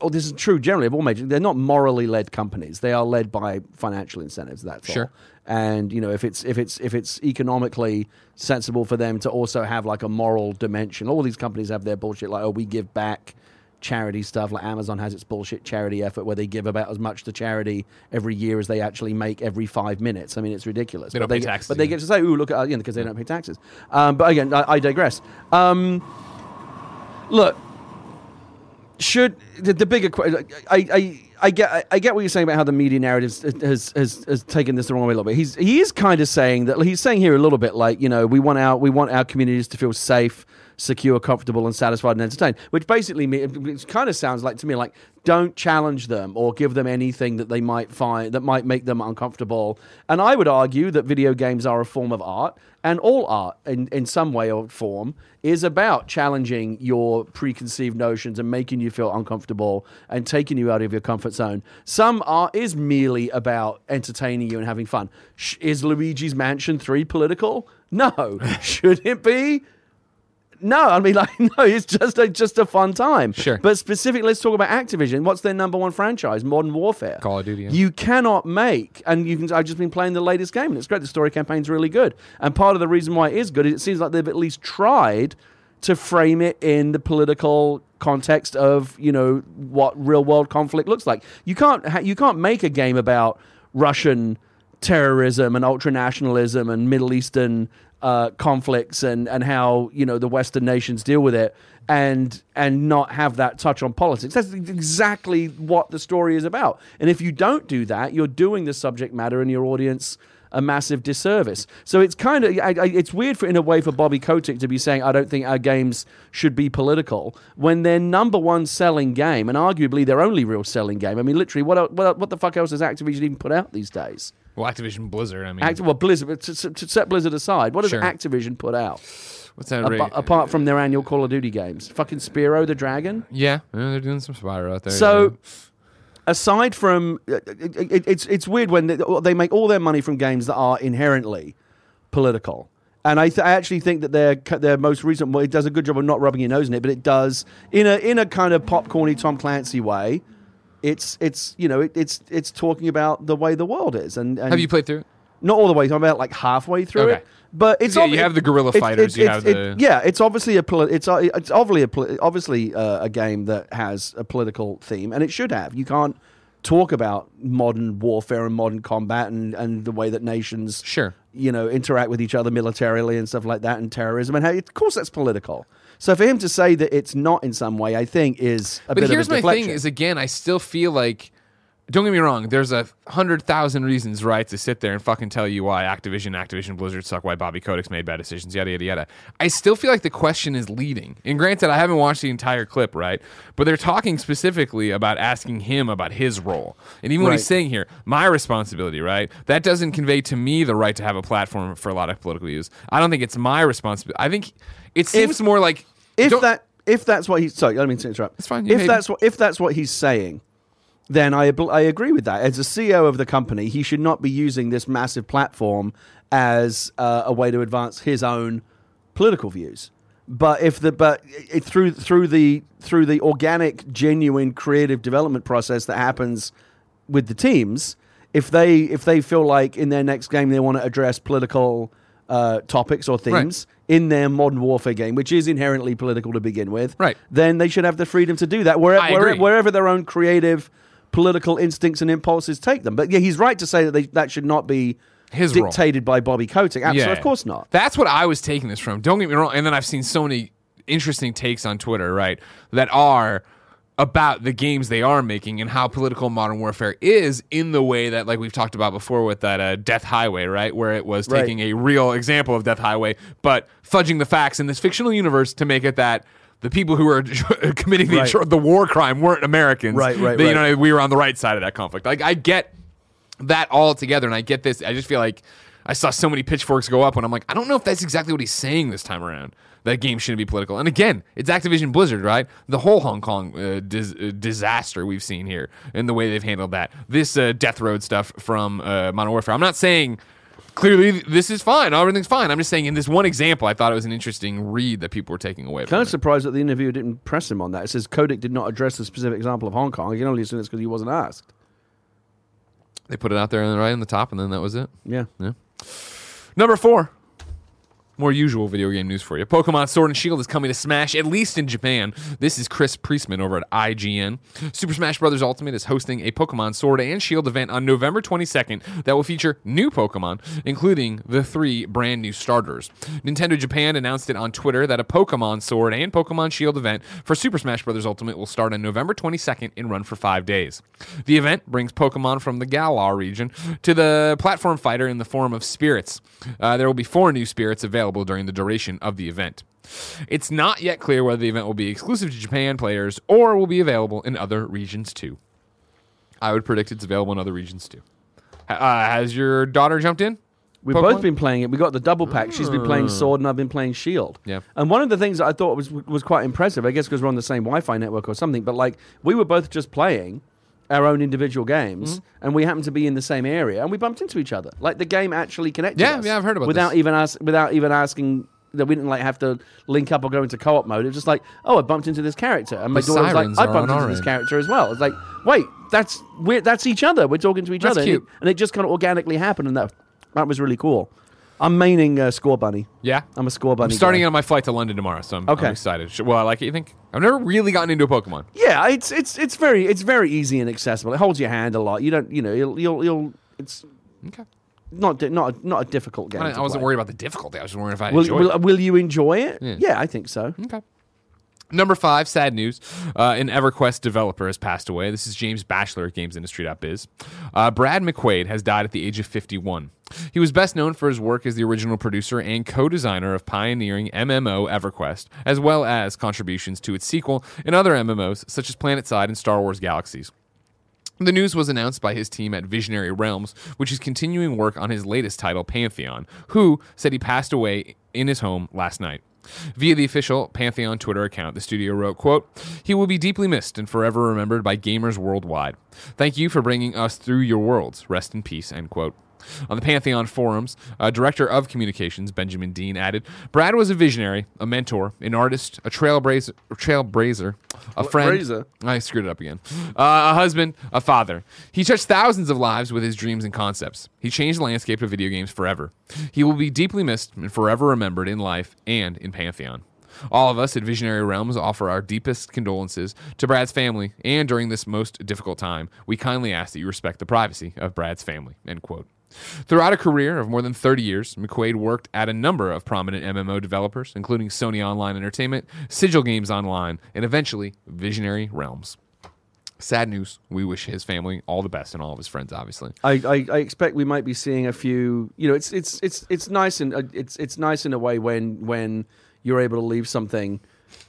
Or this is true generally of all major. They're not morally led companies. They are led by financial incentives. That's Sure. all. And you know if it's if it's if it's economically sensible for them to also have like a moral dimension. All these companies have their bullshit like oh we give back charity stuff like Amazon has its bullshit charity effort where they give about as much to charity every year as they actually make every five minutes. I mean, it's ridiculous. They but don't pay get- taxes, But they get to say, "Ooh, look at you know," because they don't pay taxes. Um, but again, I, I digress. Um, look, should the, the bigger question? I, I I get I, get what you're saying about how the media narrative has, has has taken this the wrong way a little bit. He's he is kind of saying that he's saying here a little bit like you know we want our we want our communities to feel safe, secure, comfortable, and satisfied and entertained. Which basically me it kind of sounds like to me like don't challenge them or give them anything that they might find that might make them uncomfortable. And I would argue that video games are a form of art, and all art in, in some way or form is about challenging your preconceived notions and making you feel uncomfortable and taking you out of your comfort zone. Some art is merely about entertaining you and having fun. Is Luigi's Mansion 3 political? No. Should it be? No, I mean, like, no, it's just a just a fun time. Sure. But specifically, let's talk about Activision. What's their number one franchise? Modern Warfare. Call of Duty, yeah. You cannot make, and you can. I've just been playing the latest game, and it's great. The story campaign's really good, and part of the reason why it is good is it seems like they've at least tried to frame it in the political context of you know what real world conflict looks like. You can't ha- you can't make a game about Russian terrorism and ultranationalism and Middle Eastern uh, conflicts and, and how you know the Western nations deal with it and and not have that touch on politics. That's exactly what the story is about. And if you don't do that, you're doing the subject matter and your audience a massive disservice. So it's kind of I, I, it's weird for in a way for Bobby Kotick to be saying I don't think our games should be political when their number one selling game and arguably their only real selling game. I mean, literally, what what, what the fuck else has Activision even put out these days? Well, Activision Blizzard. I mean, Act- well, Blizzard. To, to, to set Blizzard aside, what does Sure. Activision put out what's that? Rate? apart from their annual Call of Duty games? Fucking Spyro the Dragon. yeah, yeah, they're doing some Spyro out there. So, aside from it, it, it's it's weird when they, they make all their money from games that are inherently political. And I, th- I actually think that their their most recent well, it does a good job of not rubbing your nose in it, but it does in a in a kind of popcorny Tom Clancy way. It's it's you know it, it's it's talking about the way the world is, and, and have you played through it? not all the way. I'm about like halfway through Okay. it. But it's Yeah, you have the guerrilla it's- fighters, it's- you have the- yeah. It's obviously a poli- it's uh, it's obviously a poli- obviously uh, a game that has a political theme, and it should have. You can't talk about modern warfare and modern combat and, and the way that nations Sure. you know interact with each other militarily and stuff like that, and terrorism, and how of course that's political. So for him to say that it's not in some way, I think is a But bit here's of a my deflection. thing: is again, I still feel like. Don't get me wrong. There's a hundred thousand reasons, right, to sit there and fucking tell you why Activision, Activision Blizzard suck, why Bobby Kotick's made bad decisions, yada yada yada. I still feel like the question is leading. And granted, I haven't watched the entire clip, right? But they're talking specifically about asking him about his role, and even what he's saying here, my responsibility, right? That doesn't convey to me the right to have a platform for a lot of political views. I don't think it's my responsibility. I think it seems more like if that if that's what he's sorry, I don't mean to interrupt. It's fine, If that's what if that's what he's saying, then I I agree with that. As a CEO of the company, he should not be using this massive platform as uh, a way to advance his own political views. But if the but it, through through the through the organic, genuine, creative development process that happens with the teams, if they if they feel like in their next game they want to address political uh, topics or themes in their modern warfare game, which is inherently political to begin with, Right. Then they should have the freedom to do that where, I where- wherever their own creative political instincts and impulses take them. But yeah, he's right to say that they, that should not be His role. dictated by Bobby Kotick. Absolutely, of course not. That's what I was taking this from. Don't get me wrong. And then I've seen so many interesting takes on Twitter, right, that are about the games they are making and how political modern warfare is in the way that, like we've talked about before with that uh, Death Highway, right, where it was Right. taking a real example of Death Highway, but fudging the facts in this fictional universe to make it that. The people who were committing the, Right. the war crime weren't Americans. Right, right, That, You right. know, we were on the right side of that conflict. Like, I get that all together and I get this. I just feel like I saw so many pitchforks go up when I'm like, I don't know if that's exactly what he's saying this time around. That game shouldn't be political. And again, it's Activision Blizzard, right? The whole Hong Kong uh, dis- uh, disaster we've seen here and the way they've handled that. This uh, Death Road stuff from uh, Modern Warfare. I'm not saying clearly this is fine. Everything's fine. I'm just saying in this one example, I thought it was an interesting read that people were taking away Kind of it. surprised that the interviewer didn't press him on that. It says Kotick did not address the specific example of Hong Kong. I can only assume it's because he wasn't asked. They put it out there on the right in the top, and then that was it. Yeah. Yeah. Number four. More usual video game news for you. Pokemon Sword and Shield is coming to Smash, at least in Japan. This is Chris Priestman over at IGN. Super Smash Bros. Ultimate is hosting a Pokemon Sword and Shield event on November 22nd that will feature new Pokemon, including the three brand new starters. Nintendo Japan announced it on Twitter that a Pokemon Sword and Pokemon Shield event for Super Smash Bros. Ultimate will start on November 22nd and run for five days. The event brings Pokemon from the Galar region to the platform fighter in the form of spirits. Uh, there will be four new spirits available during the duration of the event. It's not yet clear whether the event will be exclusive to Japan players or will be available in other regions too. I would predict it's available in other regions too. Uh, has your daughter jumped in? We've Pokemon? both been playing it. We got the double pack. She's been playing Sword, and I've been playing Shield. Yeah. And one of the things that I thought was was quite impressive, I guess, because we're on the same Wi-Fi network or something. But like, we were both just playing our own individual games, Mm-hmm. and we happened to be in the same area, and we bumped into each other. Like the game actually connected Yeah, us. yeah, I've heard about without this. even ask, without even asking. That we didn't like have to link up or go into co-op mode. It's just like, oh, I bumped into this character, and my The daughter was like, I bumped into this end. character as well. It's like, wait, that's we're that's each other. We're talking to each That's other, and it- and it just kind of organically happened, and that that was really cool. I'm maining uh, Scorbunny. Yeah. I'm a Scorbunny. I'm starting guy. on my flight to London tomorrow, so I'm, Okay. I'm excited. Well, I like it, you think? I've never really gotten into a Pokemon. Yeah, it's it's it's very it's very easy and accessible. It holds your hand a lot. You don't you know you'll you'll, you'll it's Okay. not di- not a, not a difficult game. I, I wasn't play. worried about the difficulty. I was just worried if I Will, enjoyed will, it. will you enjoy it? Yeah. I think so. Okay. Number five, sad news. Uh, an EverQuest developer has passed away. This is James Batchelor at GamesIndustry.biz. Uh, Brad McQuaid has died at the age of 51. He was best known for his work as the original producer and co designer of pioneering MMO EverQuest, as well as contributions to its sequel and other MMOs such as PlanetSide and Star Wars Galaxies. The news was announced by his team at Visionary Realms, which is continuing work on his latest title, Pantheon, who said he passed away in his home last night. Via the official Pantheon Twitter account, the studio wrote, quote, He will be deeply missed and forever remembered by gamers worldwide. Thank you for bringing us through your worlds. Rest in peace, end quote. On the Pantheon forums, uh, director of communications Benjamin Dean added, "Brad was a visionary, a mentor, an artist, a trailblazer, trailblazer, a friend. Brazer? I screwed it up again. Uh, a husband, a father. He touched thousands of lives with his dreams and concepts. He changed the landscape of video games forever. He will be deeply missed and forever remembered in life and in Pantheon." All of us at Visionary Realms offer our deepest condolences to Brad's family, and during this most difficult time, we kindly ask that you respect the privacy of Brad's family. End quote. Throughout a career of more than 30 years, McQuaid worked at a number of prominent MMO developers, including Sony Online Entertainment, Sigil Games Online, and eventually Visionary Realms. Sad news. We wish his family all the best and all of his friends, obviously. I, I, I expect we might be seeing a few. You know, it's it's it's it's nice and uh, it's it's nice in a way when when you're able to leave something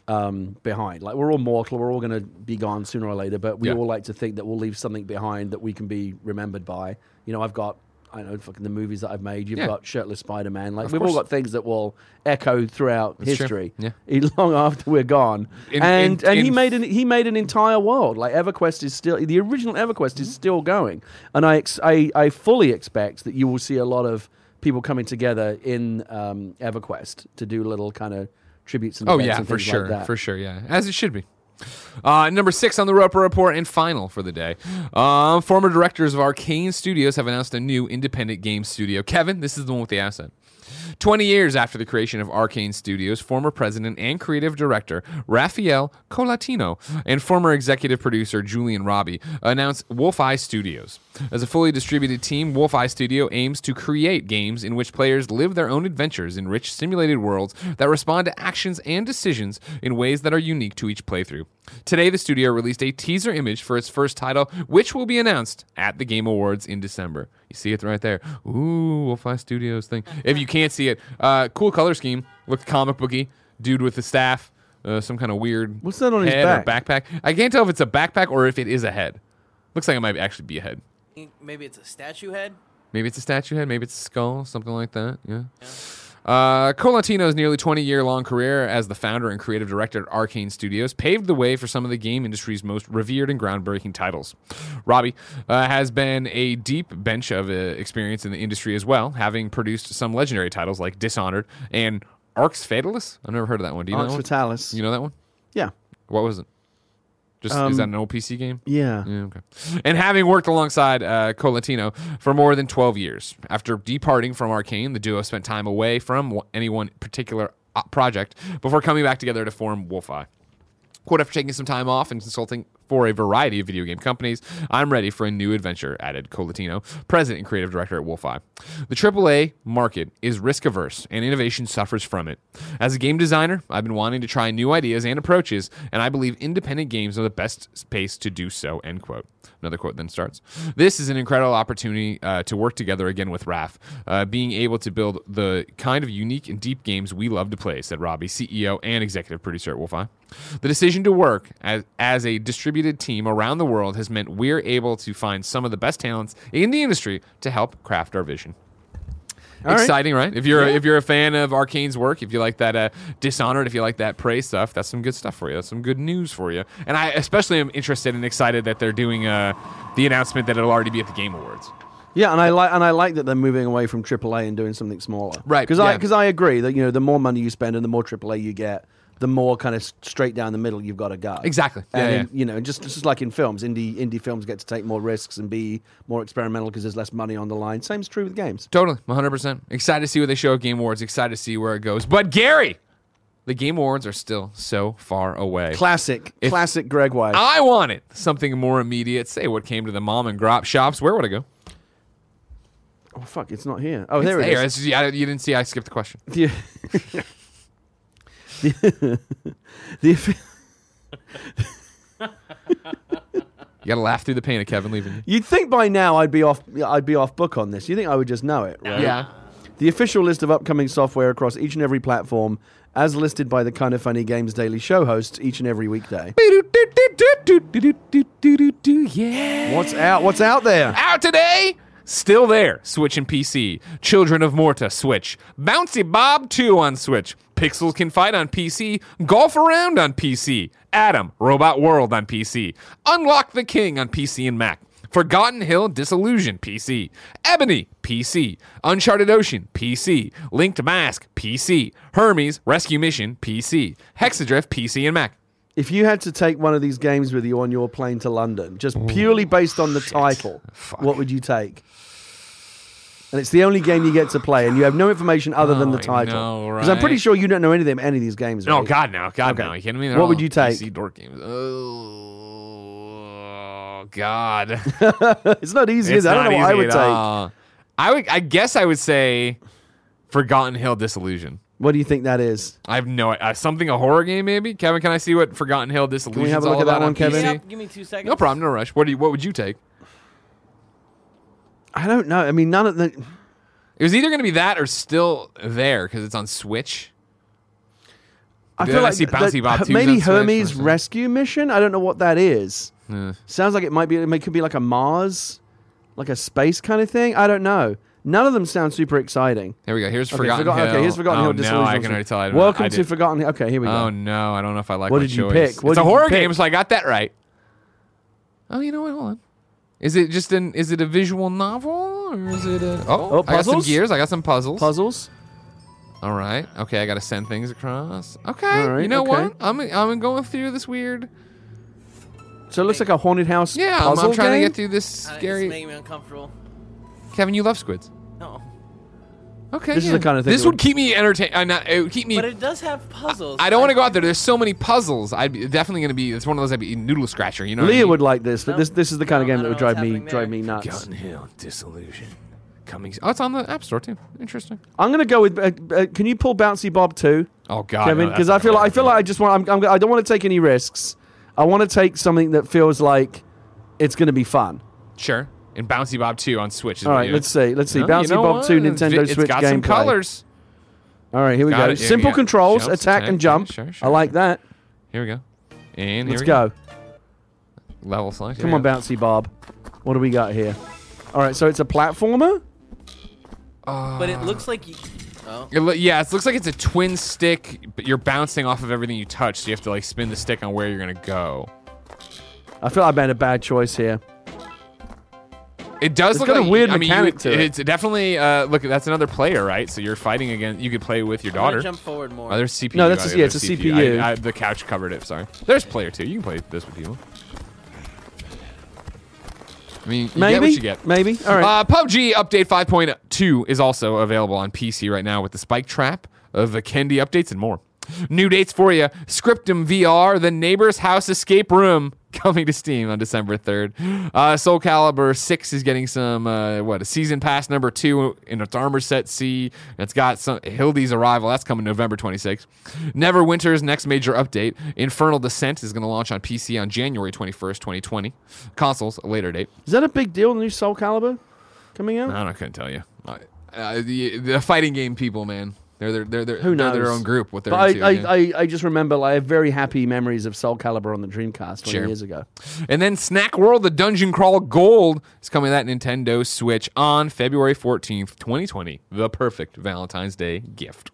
um, behind. Like we're all mortal, we're all going to be gone sooner or later, but we Yeah. all like to think that we'll leave something behind that we can be remembered by. You know, I've got. I know fucking the movies that I've made. You've Yeah. got shirtless Spider-Man. Like Of we've course. all got things that will echo throughout That's true. history, Yeah. e- long after we're gone. In- and in- and he in- made an he made an entire world. Like EverQuest is still the original EverQuest is still going, and I ex- I I fully expect that you will see a lot of people coming together in um, EverQuest to do little kind of tributes and Oh events yeah, and for things sure, like that. for sure, yeah, as it should be. Uh, number six on the Roper Report and final for the day. Um, former directors of Arkane Studios have announced a new independent game studio. Kevin, this is the one with the asset. 20 years after the creation of Arkane Studios, former president and creative director Raphael Colantonio and former executive producer Julien Roby announced WolfEye Studios. As a fully distributed team, WolfEye Studio aims to create games in which players live their own adventures in rich simulated worlds that respond to actions and decisions in ways that are unique to each playthrough. Today, the studio released a teaser image for its first title, which will be announced at the Game Awards in December. You see it right there. Ooh, WolfEye Studios thing. If you can't see it, uh, cool color scheme. Looked comic booky. Dude with the staff. Uh, some kind of weird. What's that on his head or backpack? I can't tell if it's a backpack or if it is a head. Looks like it might actually be a head. Maybe it's a statue head. Maybe it's a statue head. Maybe it's a skull. Something like that. Yeah. Uh, Colantonio's nearly 20 year long career as the founder and creative director at Arkane Studios paved the way for some of the game industry's most revered and groundbreaking titles. Roby uh, has been a deep bench of uh, experience in the industry as well, having produced some legendary titles like Dishonored and Arx Fatalis. I've never heard of that one. Do you know Arx that one? Fatalis. You know that one? Yeah. What was it? Just Um, is that an old PC game? Yeah. Yeah, okay. And having worked alongside uh, Colantonio for more than 12 years. After departing from Arkane, the duo spent time away from any one particular uh, project before coming back together to form Wolfeye. Quote, after taking some time off and consulting for a variety of video game companies, I'm ready for a new adventure, added Colantonio, president and creative director at Wolfeye. The AAA market is risk averse, and innovation suffers from it. As a game designer, I've been wanting to try new ideas and approaches, and I believe independent games are the best space to do so, end quote. Another quote then starts. This is an incredible opportunity uh, to work together again with Raf, uh, being able to build the kind of unique and deep games we love to play, said Roby, CEO and executive producer at Wolfeye. The decision to work as, as a distributed team around the world has meant we're able to find some of the best talents in the industry to help craft our vision. All right. Exciting, right? If you're if you're a fan of Arkane's work, if you like that uh, Dishonored, if you like that Prey stuff, that's some good stuff for you. That's some good news for you. And I especially am interested and excited that they're doing uh, the announcement that it'll already be at the Game Awards. Yeah, and I like and I like that they're moving away from AAA and doing something smaller. Right, Because I because I agree that you know the more money you spend and the more AAA you get, the more kind of straight down the middle you've got to go. Exactly. Yeah, And yeah. in- you know, just just like in films, indie indie films get to take more risks and be more experimental because there's less money on the line. Same's true with games. Totally, 100%. Excited to see what they show at Game Awards. Excited to see where it goes. But Gary, the Game Awards are still so far away. Classic, If- classic Greg White. I wanted something more immediate. Say what came to the mom and grop shops. Where would I go? oh fuck, it's not here. Oh, there It's it there. is. It's yeah, you didn't see. I skipped the question. The, the, the You got to laugh through the pain of Kevin leaving you. You'd think by now I'd be off. I'd be off book on this. You think I would just know it, right? Yeah. The official list of upcoming software across each and every platform, as listed by the Kinda Funny Games Daily Show hosts each and every weekday. Yeah. What's out? What's out there? Out today? Still there. Switch and PC. Children of Morta, Switch. Bouncy Bob 2 on Switch. Pixels Can Fight on PC. Golf Around on PC. Adam, Robot World on PC. Unlock the King on PC and Mac. Forgotten Hill Disillusion PC. Ebony PC. Uncharted Ocean PC. Linked Mask PC. Hermes Rescue Mission PC. Hexadrift PC and Mac. If you had to take one of these games with you on your plane to London, just purely based on the title, Fuck. what would you take? And it's the only game you get to play, and you have no information other than the Oh, title. Because I'm pretty sure you don't know anything about any of these games. No, right? God, no. God, Okay. no. Are you kidding me? They're What would you take? PC dork games. Oh, God. it's not easy. It's is it? I don't not know what I would take. all. I would. I guess I would say Forgotten Hill Disillusion. What do you think that is? I have no uh, something a horror game maybe. Kevin, can I see what Forgotten Hill Disillusion? have a look at that one, Kevin? Yep, give me two seconds. No problem, no rush. What do you? What would you take? I don't know. I mean, none of the. It was either going to be that or still there because it's on Switch. I Did feel I like see that- Bouncy Bob 2's maybe Hermes? Rescue Mission. I don't know what that is. Uh, Sounds like it might be. It could be like a Mars, like a space kind of thing. I don't know. None of them sound super exciting. there we go. Here's Okay, Forgotten Forgotten- Hill. Okay, here's Forgotten oh, Hill. No, I on can already tell. I don't Welcome I to did- Forgotten Hill. Okay, here we go. Oh no, I don't know if I like. What my did you choice. pick? What it's a did you horror pick? game, so I got that right. Oh, you know what? Hold on. Is it just an? Is it a visual novel or is it a? Oh, Oh, I got some puzzles? gears. I got some puzzles. Puzzles. All right. Okay, I got to send things across. Okay. All right, you know okay. what? I'm I'm going through this weird. So it looks like a haunted house. Yeah, I'm, I'm trying game? to get through this Uh, It's scary. making me uncomfortable. Kevin, you love squids. No, Okay. This is yeah. the kind of thing This that would would- keep me entertained. Uh, not, it would keep me. but it does have puzzles. I don't want to go out there. There's so many puzzles. I'd be definitely going to be. It's one of those. I'd be noodle scratcher. You know. what I Leah mean? would like this, but this this is the kind of game that would drive me what's drive me happening nuts. Gun Hill Disillusion coming. Oh, it's on the App Store too. Interesting. I'm gonna go with. Uh, uh, can you pull Bouncy Bob too, Oh God, Kevin? Because that's I feel like, I feel like I just want. I'm, I'm, I don't want to take any risks. I want to take something that feels like it's gonna be fun. sure. And Bouncy Bob 2 on Switch. Is All what right, you- let's see. Let's see. No, you Bouncy know Bob what? 2 Nintendo vi- it's Switch got gameplay. some colors. All right, here we Got go. it. Simple yeah. controls, Jumps, attack attack, and jump. yeah, sure, I sure. like that. Here we go. And Let's here we go. Level select. Come on, go. Bouncy Bob. What do we got here? All right, so it's a platformer. But it looks like you. Oh. It lo- yeah, it looks like it's a twin stick, but you're bouncing off of everything you touch, so you have to like spin the stick on where you're gonna go. I feel I made a bad choice here. It does It's look got a like weird I mean, mechanic you, to it. It's definitely uh, look. That's another player, right? So you're fighting against. You could play with your I'm daughter. jump forward more. Oh, there's CPU. No, that's a- yeah, it's there's a CPU. I, I, the couch covered it. Sorry. There's player two. You can play this with people. I mean, you Maybe. get what you get. Maybe. All right. Uh, PUBG Update 5.2 is also available on PC right now with the Spike Trap, uh, the Kendi updates, and more. New dates for you Scriptum VR, The Neighbor's House Escape Room, coming to Steam on December 3rd. Uh, Soul Calibur 6 is getting some, uh, what, a season pass number two in its armor set C. It's got some Hildy's Arrival, that's coming November 26th. Neverwinter's next major update, Infernal Descent, is going to launch on PC on January 21st, 2020. Consoles, a later date. Is that a big deal? The new Soul Calibur coming out? I don't, I couldn't tell you. Uh, the, the fighting game people, man. They're they're they're, they're, Who knows? their own group. What they're But into. I, yeah. I, I, I just remember like, I have very happy memories of Soul Calibur on the Dreamcast 20 Sure. years ago. and then Snack World, the Dungeon Crawl Gold is coming to that Nintendo Switch on February fourteenth, twenty twenty. The perfect Valentine's Day gift.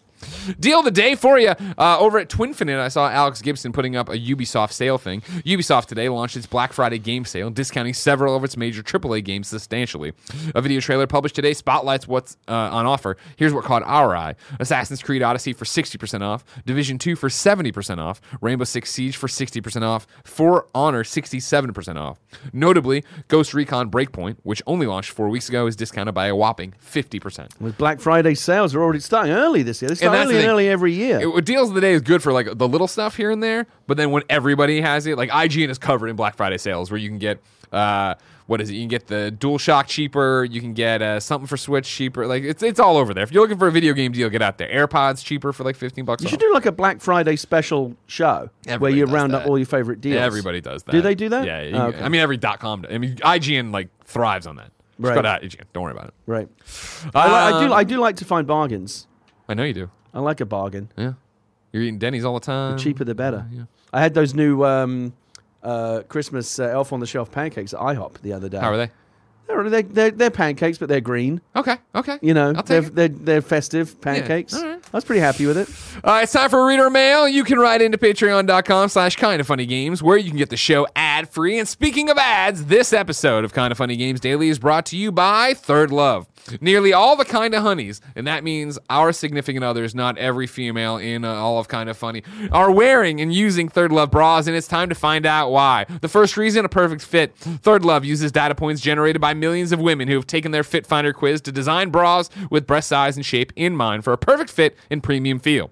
Deal of the day for you. Uh, over at Twinfinite, I saw Alex Gibson putting up a Ubisoft sale thing. Ubisoft today launched its Black Friday game sale, discounting several of its major AAA games substantially. A video trailer published today spotlights what's uh, on offer. Here's what caught our eye Assassin's Creed Odyssey for 60% off, Division 2 for 70% off, Rainbow Six Siege for 60% off, For Honor 67% off. Notably, Ghost Recon Breakpoint, which only launched four weeks ago, is discounted by a whopping 50%. With Black Friday sales are already starting early this year. They start that's early the and thing. early every year. It, deals of the day is good for like the little stuff here and there, but then when everybody has it, like IGN is covered in Black Friday sales where you can get uh what is it? You can get the DualShock cheaper. You can get uh, something for Switch cheaper. Like it's it's all over there. If you're looking for a video game deal, get out there. AirPods cheaper for like fifteen bucks. you off. should do like a Black Friday special show where you round up all your favorite deals. Everybody does that. Do they do that? Yeah. you Oh, okay. I mean, every dot com. I mean, IGN like thrives on that. Just Right. go to IGN. Don't worry about it. Right. I, I do. Um, I do like to find bargains. I know you do. I like a bargain. Yeah. You're eating Denny's all the time. The cheaper the better. yeah. I had those new um, uh, Christmas uh, Elf on the Shelf pancakes at IHOP the other day. How are they? They're, they're, they're, they're pancakes, but they're green. Okay. Okay. You know, I'll they're, take it. they're, they're festive pancakes. all right. I was pretty happy with it. All right, it's time for reader mail. You can write into patreon.com slash kinda funny games where you can get the show ad free. And speaking of ads, this episode of Kinda Funny Games Daily is brought to you by ThirdLove. Nearly all the kind of honeys, and that means our significant others, not every female in uh, all of Kinda Funny, are wearing and using ThirdLove bras, and it's time to find out why. The first reason, a perfect fit. ThirdLove uses data points generated by millions of women who have taken their Fit Finder quiz to design bras with breast size and shape in mind for a perfect fit and premium feel.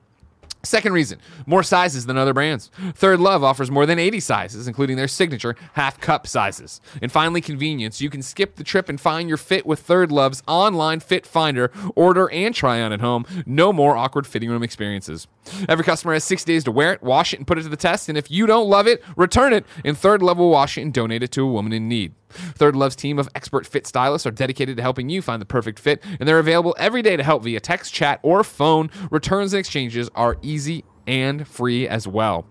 Second reason, more sizes than other brands. ThirdLove offers more than 80 sizes, including their signature half cup sizes. And finally, convenience. You can skip the trip and find your fit with ThirdLove's online fit finder, order and try on at home. No more awkward fitting room experiences. Every customer has six days to wear it, wash it, and put it to the test. And if you don't love it, return it, and ThirdLove will wash it and donate it to a woman in need. ThirdLove's team of expert fit stylists are dedicated to helping you find the perfect fit, and they're available every day to help via text, chat, or phone. Returns and exchanges are easy and free as well.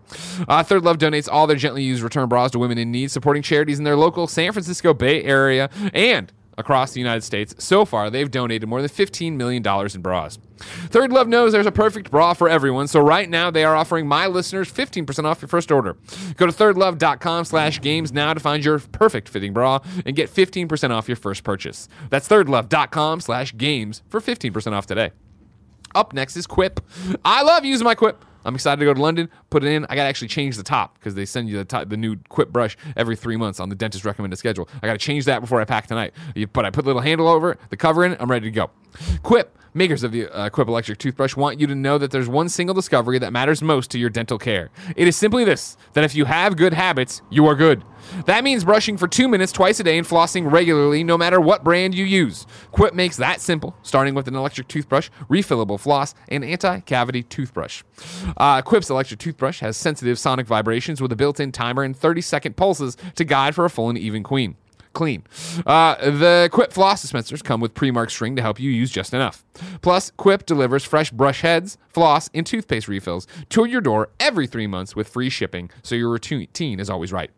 Uh, ThirdLove donates all their gently used return bras to women in need, supporting charities in their local San Francisco Bay Area and across the United States. So far, they've donated more than $15 million in bras. ThirdLove knows there's a perfect bra for everyone, so right now they are offering my listeners 15% off your first order. Go to thirdlove.com slash games now to find your perfect fitting bra and get 15% off your first purchase. That's thirdlove.com slash games for 15% off today. Up next is Quip. I love using my Quip. I'm excited to go to London, put it in. I got to actually change the top because they send you the, top, the new Quip brush every three months on the dentist recommended schedule. I got to change that before I pack tonight. But I put the little handle over it, the cover in, I'm ready to go. Quip, makers of the uh, Quip electric toothbrush, want you to know that there's one single discovery that matters most to your dental care. It is simply this that if you have good habits, you are good. That means brushing for two minutes twice a day and flossing regularly, no matter what brand you use. Quip makes that simple, starting with an electric toothbrush, refillable floss, and anti cavity toothbrush. Uh, Quip's electric toothbrush has sensitive sonic vibrations with a built in timer and 30 second pulses to guide for a full and even queen. Clean. Uh, the Quip floss dispensers come with pre-marked string to help you use just enough. Plus, Quip delivers fresh brush heads, floss, and toothpaste refills to your door every three months with free shipping, so your routine is always right.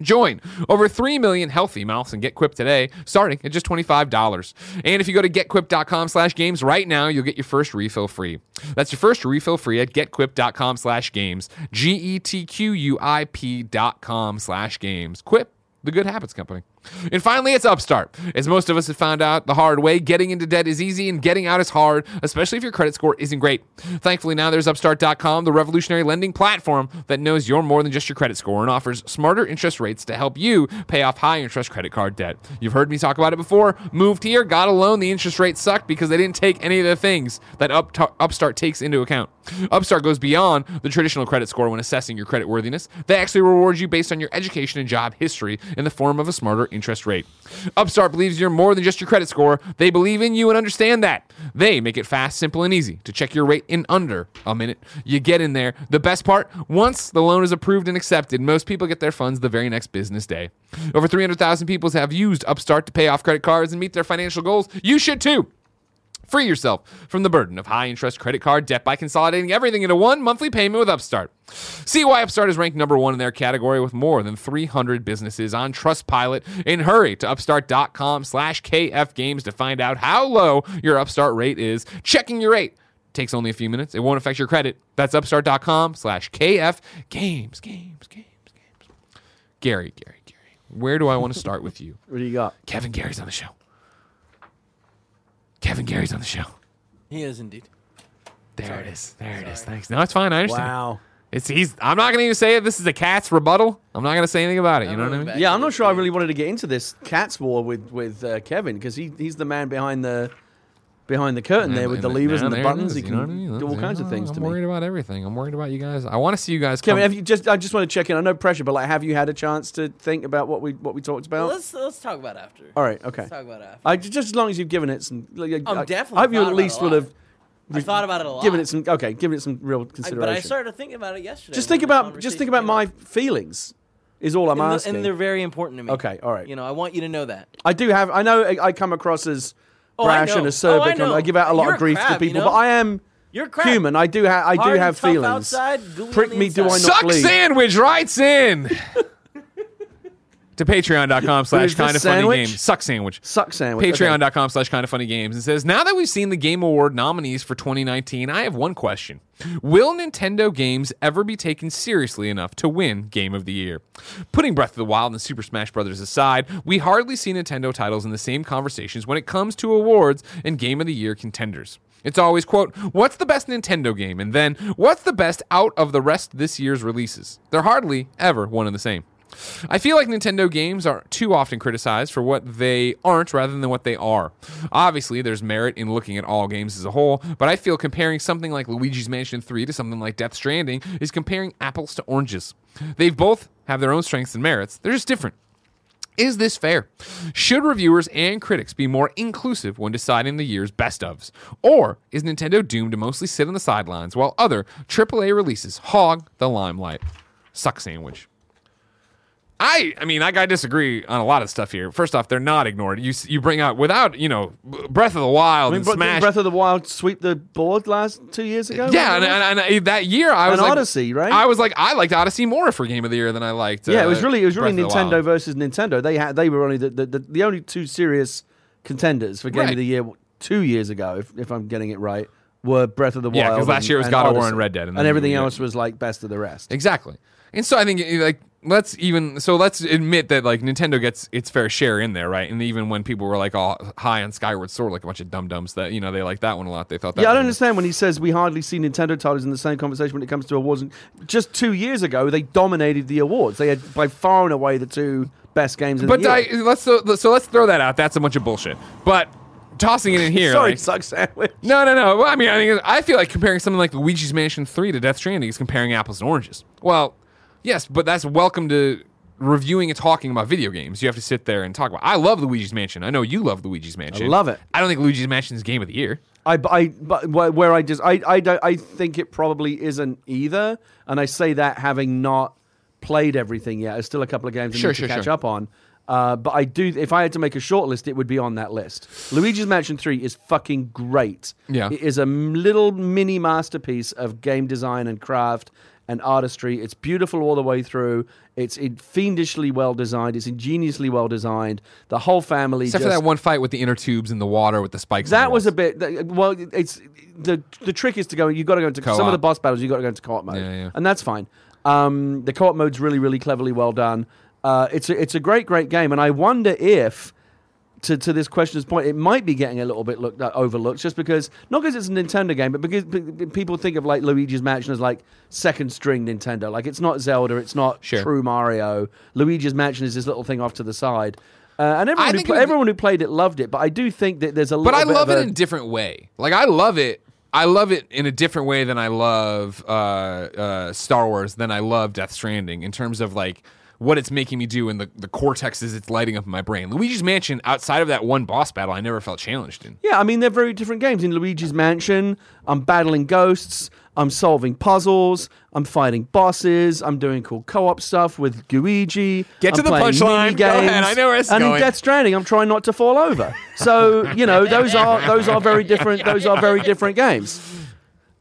Join over 3 million healthy mouths and get Quip today, starting at just $25. And if you go to getquip.com slash games right now, you'll get your first refill free. That's your first refill free at getquip.com slash games. G E T Q U I P dot com slash games. Quip, the good habits company. And finally, it's Upstart. As most of us have found out the hard way, getting into debt is easy and getting out is hard, especially if your credit score isn't great. Thankfully, now there's Upstart.com, the revolutionary lending platform that knows you're more than just your credit score and offers smarter interest rates to help you pay off high interest credit card debt. You've heard me talk about it before. Moved here, got a loan, the interest rate sucked because they didn't take any of the things that Upstart takes into account. Upstart goes beyond the traditional credit score when assessing your credit worthiness. They actually reward you based on your education and job history in the form of a smarter interest rate. Upstart believes you're more than just your credit score. They believe in you and understand that. They make it fast, simple, and easy to check your rate in under a minute. You get in there. The best part, once the loan is approved and accepted, most people get their funds the very next business day. Over 300,000 people have used Upstart to pay off credit cards and meet their financial goals. You should too. Free yourself from the burden of high interest credit card debt by consolidating everything into one monthly payment with Upstart. See why Upstart is ranked number one in their category with more than 300 businesses on Trustpilot. And hurry to upstart.com slash KF Games to find out how low your Upstart rate is. Checking your rate takes only a few minutes. It won't affect your credit. That's upstart.com slash KF Games, games, games, games. Gary, Gary, Gary, where do I want to start with you? What do you got? Kevin Gary's on the show. Kevin Gary's on the show. He is indeed. There it is. There it is. Thanks. No, it's fine. I understand. Wow. It's he's. I'm not gonna even say it. This is a cat's rebuttal. I'm not gonna say anything about it. You know what I mean? Yeah, I'm not sure I really wanted to get into this cats war with with uh, Kevin because he he's the man behind the behind the curtain there with the levers and the buttons. is, He you know I can mean? do all Yeah, kinds of things I'm to worried me. about everything. I'm worried about you guys. I want to see you guys. Kevin, come- have you just? I just want to check in. I know pressure, but like, have you had a chance to think about what we what we talked Well, about? let's let's talk about after. all right, okay. Let's talk about after. I just as long as you've given it some. Like, I'm I, definitely I hope you at least it would have I thought about it a lot. given it some. Okay, given it some real I- consideration. but I started thinking about it yesterday. just think about just think about my up. feelings. Is all I'm and, the- asking. and they're very important to me. Okay, all right. You know, I want you to know that. I do have. I know I, I come across as Oh, brash and acerbic. Oh, I and. I give out a lot You're of grief a to crab, you people, know? but I am You're crap. human. I do have. I do Hard and have feelings. outside, Prick me, do I inside. not Suck bleed? sandwich writes in to patreon.com slash kinda funny games. Suck sandwich. Suck sandwich. Patreon.com slash kinda funny games and says, Now that we've seen the Game Award nominees for 2019, I have one question. Will Nintendo games ever be taken seriously enough to win Game of the Year? Putting Breath of the Wild and Super Smash Bros. aside, we hardly see Nintendo titles in the same conversations when it comes to awards and Game of the Year contenders. It's always, quote, what's the best Nintendo game? And then, what's the best out of the rest this year's releases? They're hardly ever one and the same. I feel like Nintendo games are too often criticized for what they aren't rather than what they are. Obviously, there's merit in looking at all games as a whole, but I feel comparing something like Luigi's Mansion 3 to something like Death Stranding is comparing apples to oranges. They both have their own strengths and merits, they're just different. Is this fair? Should reviewers and critics be more inclusive when deciding the year's best ofs? Or is Nintendo doomed to mostly sit on the sidelines while other AAA releases hog the limelight? Suck sandwich. I, I mean, I gotta disagree on a lot of stuff here. First off, they're not ignored. You you bring out without you know Breath of the Wild I mean, and Smash. Breath of the Wild sweep the board last two years ago. yeah, and, and, and that year I was And like, Odyssey, right? I was like, I liked Odyssey more for Game of the Year than I liked. yeah, it uh, was really it was really Breath Nintendo versus Nintendo. They had they were only the the, the, the only two serious contenders for Game Right. of the Year two years ago, if, if I'm getting it right, were Breath of the Wild. Yeah, Wild. 'cause last year was God of War and Red Dead, and and, everything else was like best of the rest. Exactly. And so I think eh, like let's even so let's admit that like Nintendo gets its fair share in there, right? And even when people were like all high on Skyward Sword, like a bunch of dum dums, that you know they like that one a lot. They thought that. Yeah, I don't understand when he says we hardly see Nintendo titles in the same conversation when it comes to awards. And just two years ago, they dominated the awards. They had by far and away the two best games in But the I, let's so, so let's throw that out. That's a bunch of bullshit. But tossing it in here, Sorry, like- suck sandwich. No, no, no. Well, I mean, I think I feel like comparing something like Luigi's Mansion Three to Death Stranding is comparing apples and oranges. Well, yes, but that's welcome to reviewing and talking about video games. You have to sit there and talk about. I love Luigi's Mansion. I know you love Luigi's Mansion. I love it. I don't think Luigi's Mansion is game of the year. I, I, but where I just, I, I, don't, I think it probably isn't either. And I say that having not played everything yet. There's still a couple of games I Sure, need sure, to catch sure. up on. Uh, but I do. If I had to make a short list, it would be on that list. Luigi's Mansion Three is fucking great. Yeah. it is a little mini masterpiece of game design and craft and artistry. It's beautiful all the way through. It's fiendishly well designed. It's ingeniously well designed. The whole family. Except for that one fight with the inner tubes in the water with the spikes. that the was a bit. Well, it's the the trick is to go. You've got to go into some of the boss battles. You've got to go into co-op mode, Yeah, yeah. and that's fine. Um, the co-op mode's really, really cleverly well done. Uh, it's a, it's a great, great game, and I wonder if. To, to this question's point, it might be getting a little bit looked uh, overlooked just because not because it's a Nintendo game, but because p- people think of like Luigi's Mansion as like second string Nintendo. Like it's not Zelda, it's not Sure. true Mario. Luigi's Mansion is this little thing off to the side, uh, and everyone who, it would- everyone who played it loved it. But I do think that there's a But I love it a- in a different way. Like I love it. I love it in a different way than I love uh, uh, Star Wars. Than I love Death Stranding in terms of like what it's making me do and the the cortex is it's lighting up in my brain. Luigi's Mansion, outside of that one boss battle, I never felt challenged in. Yeah, I mean they're very different games. In Luigi's Mansion, I'm battling ghosts, I'm solving puzzles, I'm fighting bosses, I'm doing cool co-op stuff with Luigi. Get to I'm the punchline. Go ahead. I know where it's And going. in Death Stranding, I'm trying not to fall over. So you know those are those are very different. Those are very different games.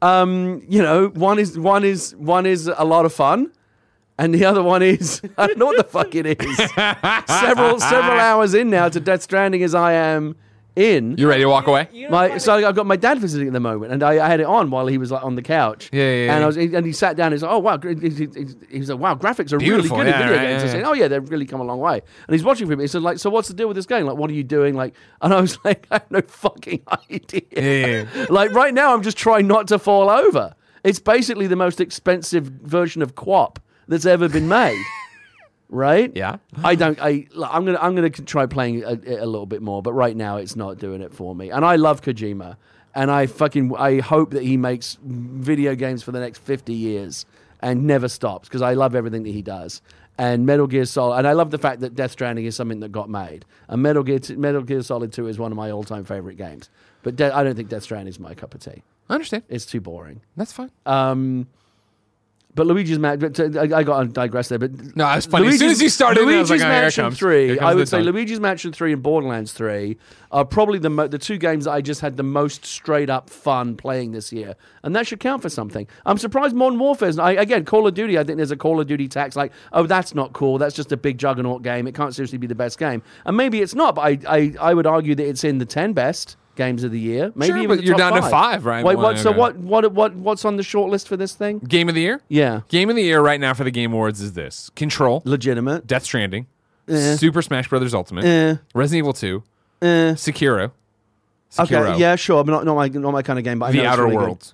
Um, you know, one is one is one is a lot of fun. And the other one is I don't know what the fuck it is. several several hours in now to Death Stranding as I am in. You ready to walk away? You know My, what? so I've got my dad visiting at the moment, and I, I had it on while he was like on the couch. Yeah, yeah, And yeah. I was, and he sat down. and He's like, "Oh wow!" He, he, he- he was like, "Wow, graphics are Beautiful, really good yeah, in video right, games." yeah, I said, yeah. "Oh yeah, they've really come a long way." And he's watching for me. He said, "Like, so what's the deal with this game? Like, what are you doing?" Like, and I was like, "I have no fucking idea." Yeah. like right now, I'm just trying not to fall over. It's basically the most expensive version of QWOP that's ever been made. right? Yeah. I don't. I. I'm gonna. I'm gonna try playing a, a little bit more, but right now it's not doing it for me. And I love Kojima, and I fucking. I hope that he makes video games for the next 50 years and never stops because I love everything that he does. And Metal Gear Solid, and I love the fact that Death Stranding is something that got made. And Metal Gear, Metal Gear Solid 2 is one of my all-time favorite games. But De- I don't think Death Stranding is my cup of tea. I understand. It's too boring. That's fine. Um, but Luigi's Mansion. Uh, I, I got to digress there. But No, it's funny. As soon as you started, Luigi's like, oh, here Mansion comes. Three. Comes I the would say tongue. Luigi's Mansion Three and Borderlands Three are probably the mo- the two games that I just had the most straight up fun playing this year, and that should count for something. I'm surprised Modern Warfare's. I, again, Call of Duty. I think there's a Call of Duty tax. Like, oh, that's not cool. That's just a big juggernaut game. It can't seriously be the best game, and maybe it's not. But I I, I would argue that it's in the ten best games of the year. Maybe Sure, even but you're top down to five, right? Wait, what? So what? What? What? What's on the short list for this thing? Game of the year? Yeah, Game of the year right now for the Game Awards is this: Control, legitimate. Death Stranding, Eh. Super Smash Brothers Ultimate, Eh. Resident Evil 2, Eh. Sekiro, Sekiro, Okay, yeah, sure, but not, not my not my kind of game. But I The Outer really good. Worlds.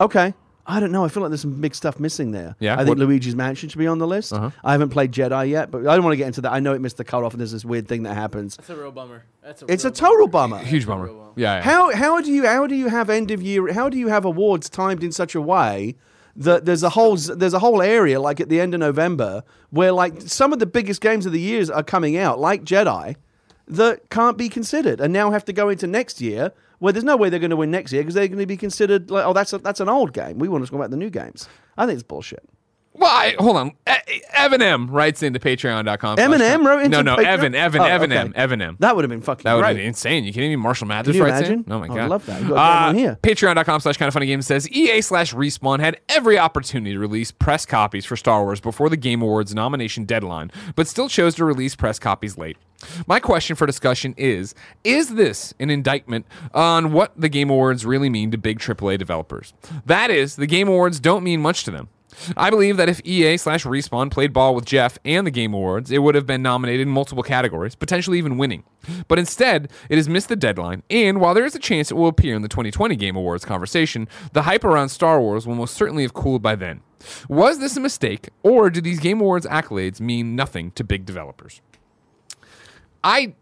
Okay. I don't know. I feel like there's some big stuff missing there. Yeah? I think What- Luigi's Mansion should be on the list. Uh-huh. I haven't played Jedi yet, but I don't want to get into that. I know it missed the cutoff, and there's this weird thing that happens. That's a real bummer. That's a It's a total bummer. Huge bummer. Real well. Yeah. yeah. How how do you how do you have end of year? How do you have awards timed in such a way that there's a whole there's a whole area like at the end of November where like some of the biggest games of the years are coming out, like Jedi, that can't be considered, and now have to go into next year where there's no way they're going to win next year because they're going to be considered like oh that's a, that's an old game. We want to talk about the new games. I think it's bullshit. Well, I, hold on. E- Evan M writes into patreon.com. Eminem wrote into No, no, Patreon? Evan, Evan, Oh, Evan okay. M, Evan M. That would have been fucking That would great. be insane. You kidding me? Marshall Mathers you writes imagine? in. Oh my God. I would god, love that. You gotta get uh, him on here. Patreon.com slash kinda funny game says EA slash Respawn had every opportunity to release press copies for Star Wars before the Game Awards nomination deadline, but still chose to release press copies late. My question for discussion is Is this an indictment on what the Game Awards really mean to big AAA developers? That is, the Game Awards don't mean much to them. I believe that if EA slash Respawn played ball with Geoff and the Game Awards, it would have been nominated in multiple categories, potentially even winning. But instead, it has missed the deadline, and while there is a chance it will appear in the 2020 Game Awards conversation, the hype around Star Wars will most certainly have cooled by then. Was this a mistake, or do these Game Awards accolades mean nothing to big developers? I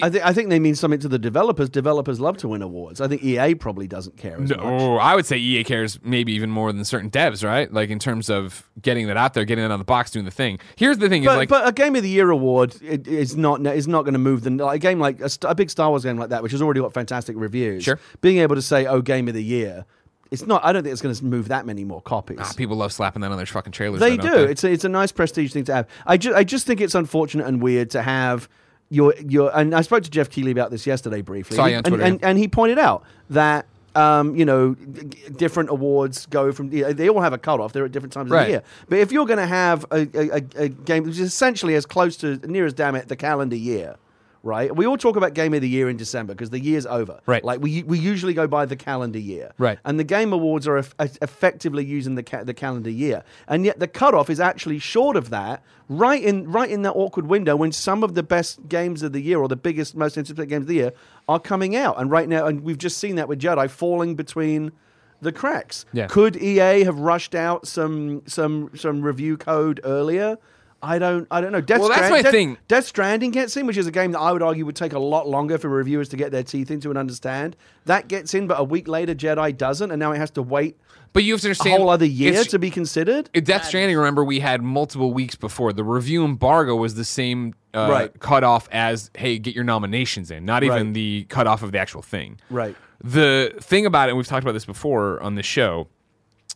I, th- I think they mean something to the developers. Developers love to win awards. I think EA probably doesn't care as much. No, I would say EA cares maybe even more than certain devs, right? Like in terms of getting that out there, getting that on the box, doing the thing. Here's the thing: But, is like but a game of the year award it, is not is not going to move the like, a game like a, a big Star Wars game like that, which has already got fantastic reviews. Sure. being able to say oh game of the year, it's not. I don't think it's going to move that many more copies. ah, people love slapping that on their fucking trailers. They though, do. don't It's a, it's a nice prestige thing to have. I just I just think it's unfortunate and weird to have your your. And I spoke to Geoff Keighley about this yesterday briefly. On and, Twitter, and, yeah. and he pointed out that. Um, you know, g- different awards go from. They all have a cutoff. They're at different times of the year. But if you're going to have a, a, a, a game which is essentially as close to near as damn it the calendar year, right? We all talk about game of the year in December because the year's over. Right. Like we we usually go by the calendar year. Right. And the game awards are eff- effectively using the ca- the calendar year, and yet the cutoff is actually short of that. Right in right in that awkward window when some of the best games of the year or the biggest, most anticipated games of the year are coming out, and right now, and we've just seen that with Jedi falling between the cracks. Yeah. Could EA have rushed out some some some review code earlier? I don't I don't know. Death Well, that's Strand- my Death- thing. Death Stranding gets in, which is a game that I would argue would take a lot longer for reviewers to get their teeth into and understand. That gets in, but a week later, Jedi doesn't, and now it has to wait But you have to understand a whole other year it's- to be considered. Death Stranding, remember, we had multiple weeks before. The review embargo was the same uh, Right. cutoff as, hey, get your nominations in, not even Right. the cutoff of the actual thing. Right. The thing about it, and we've talked about this before on the show,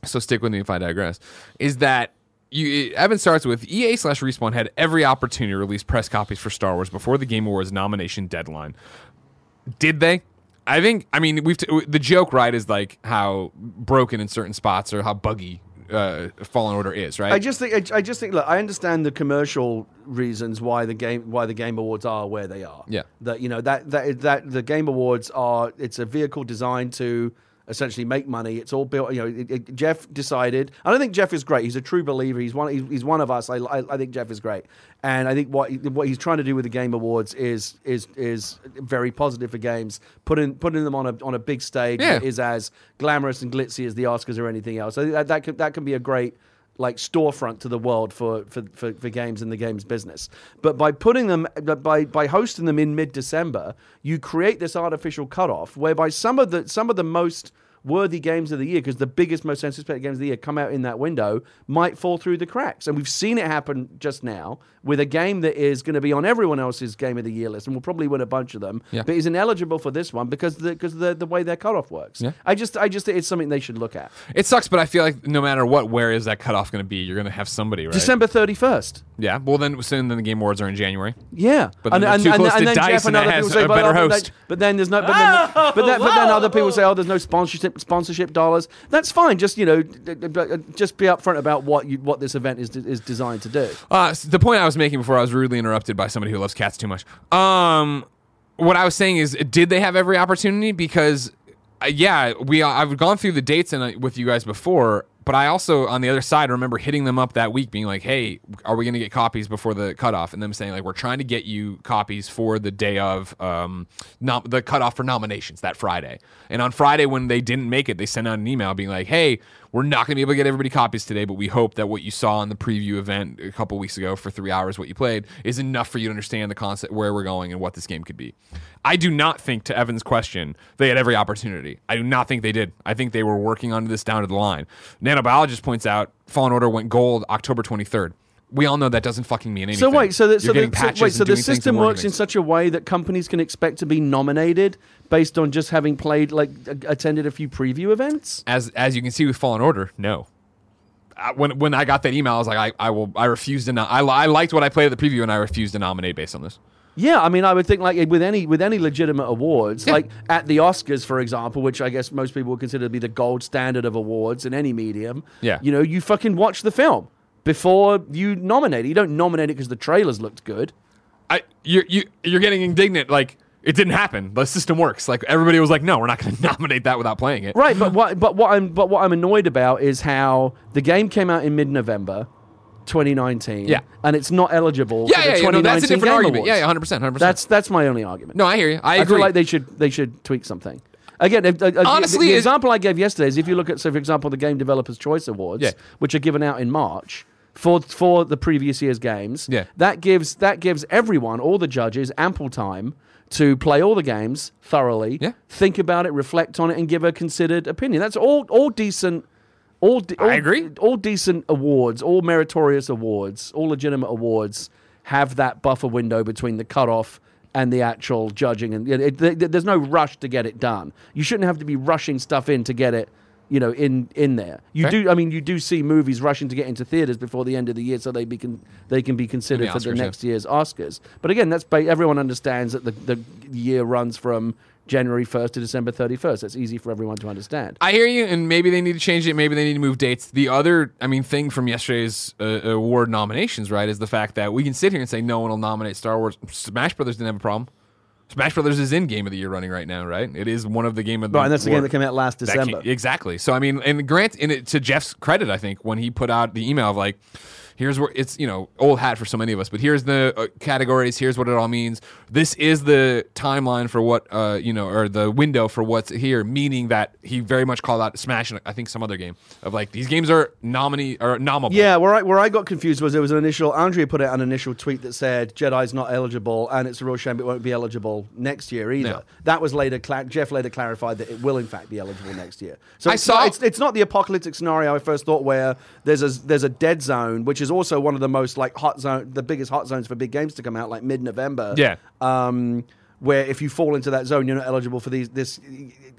so stick with me if I digress, is that you Evan starts with EA slash Respawn had every opportunity to release press copies for Star Wars before the Game Awards nomination deadline. Did they? I think. I mean, we've t- the joke, right, is like how broken in certain spots or how buggy uh, Fallen Order is, right? I just think I, I just think look, I understand the commercial reasons why the game why the game awards are where they are. Yeah. That you know that that that the game awards are it's a vehicle designed to essentially make money. It's all built. You know, it, it- Geoff decided. I don't think Geoff is great. He's a true believer. He's one. He's, he's one of us. I, I, I think Geoff is great, and I think what what he's trying to do with the game awards is is is very positive for games. Putting putting them on a on a big stage Yeah. is as glamorous and glitzy as the Oscars or anything else. I think that that can, that can be a great like storefront to the world for, for, for, for games and the games business. But by putting them by by hosting them in mid December, you create this artificial cutoff whereby some of the some of the most worthy games of the year, because the biggest, most anticipated games of the year come out in that window, might fall through the cracks. And we've seen it happen just now with a game that is going to be on everyone else's game of the year list and will probably win a bunch of them, Yeah. but is ineligible for this one because the because the, the way their cutoff works. Yeah. I just I just think it's something they should look at. it sucks, but I feel like no matter what, where is that cutoff going to be? You're going to have somebody, right? December thirty first. Yeah. Well, then soon then the Game Awards are in January. Yeah, But then close to DICE and it other has people say, a but, better oh, but host. But then there's no. But then, but then, but then other people say, oh, there's no sponsorship sponsorship dollars. That's fine. Just you know, d- just be upfront about what you what this event is is designed to do. Uh, the point I was making before I was rudely interrupted by somebody who loves cats too much. Um, what I was saying is, did they have every opportunity? Because, uh, yeah, we I've gone through the dates and uh, with you guys before, but I also on the other side remember hitting them up that week, being like, "Hey, are we going to get copies before the cutoff?" And them saying like, "We're trying to get you copies for the day of um, nom- the cutoff for nominations that Friday." And on Friday when they didn't make it, they sent out an email being like, "Hey." We're not going to be able to get everybody copies today, but we hope that what you saw in the preview event a couple weeks ago for three hours, what you played, is enough for you to understand the concept, where we're going, and what this game could be. I do not think, to Evan's question, they had every opportunity. I do not think they did. I think they were working on this down to the line. Nanobiologist points out Fallen Order went gold October 23rd. We all know that doesn't fucking mean anything. So wait, so the, so the, so, wait, so the doing things and system works in such a way that companies can expect to be nominated based on just having played like attended a few preview events. as as you can see with Fallen Order, no. I, when when I got that email, I was like, I, I will. I refuse to. No- I, I liked what I played at the preview, and I refuse to nominate based on this. Yeah, I mean, I would think like with any with any legitimate awards, Yeah. like at the Oscars, for example, which I guess most people would consider to be the gold standard of awards in any medium. Yeah. you know, you fucking watch the film before you nominate it. You don't nominate it because the trailers looked good. I you're you you're getting indignant. Like It didn't happen. The system works. Like everybody was like, no, we're not going to nominate that without playing it. Right, but what but what I'm but what I'm annoyed about is how the game came out in mid-November, 2019. Yeah. and it's not eligible. Yeah, for yeah, the yeah. No, that's a 2019 different Game argument. Awards. Yeah, yeah, hundred percent, hundred percent. That's that's my only argument. no, I hear you. I I, agree. feel like they should they should tweak something. Again, if, uh, uh, Honestly, the, the example I gave yesterday is if you look at, so for example, the Game Developers Choice Awards, Yeah. which are given out in March for for the previous year's games. Yeah. that gives that gives everyone, all the judges, ample time to play all the games thoroughly, Yeah. think about it, reflect on it, and give a considered opinion. That's all all decent. All, de- all I agree. All decent awards, all meritorious awards, all legitimate awards have that buffer window between the cutoff and the actual judging, and it, it, th- there's no rush to get it done. You shouldn't have to be rushing stuff in to get it, you know, in in there. You Okay. do. I mean, you do see movies rushing to get into theaters before the end of the year, so they be con- they can be considered The for the yeah. next year's Oscars. But again, that's ba- everyone understands that the the year runs from January 1st to December 31st. That's easy for everyone to understand. I hear you, and maybe they need to change it. Maybe they need to move dates. The other, I mean, thing from yesterday's uh, award nominations, right, is the fact that we can sit here and say no one will nominate Star Wars. Smash Brothers didn't have a problem. Smash Brothers is in Game of the Year running right now, right? It is one of the game of the Right, and that's the game that came out last December. came- exactly. So I mean, and Grant, in it, to Geoff's credit, I think when he put out the email of like, here's where it's you know old hat for so many of us, but here's the uh, categories. Here's what it all means. This is the timeline for what uh you know or the window for what's here. Meaning that he very much called out Smash and I think some other game of like these games are nominee or nominable. Yeah, where I where I got confused was there was an initial Andrea put out an initial tweet that said Jedi's not eligible and it's a real shame it won't be eligible next year either. No. That was later cla- Geoff later clarified that it will in fact be eligible next year. So I it's saw- not, it's, it's not the apocalyptic scenario I first thought where there's a there's a dead zone which is also one of the most like hot zone the biggest hot zones for big games to come out like mid November. Yeah. Um, where if you fall into that zone, you're not eligible for these this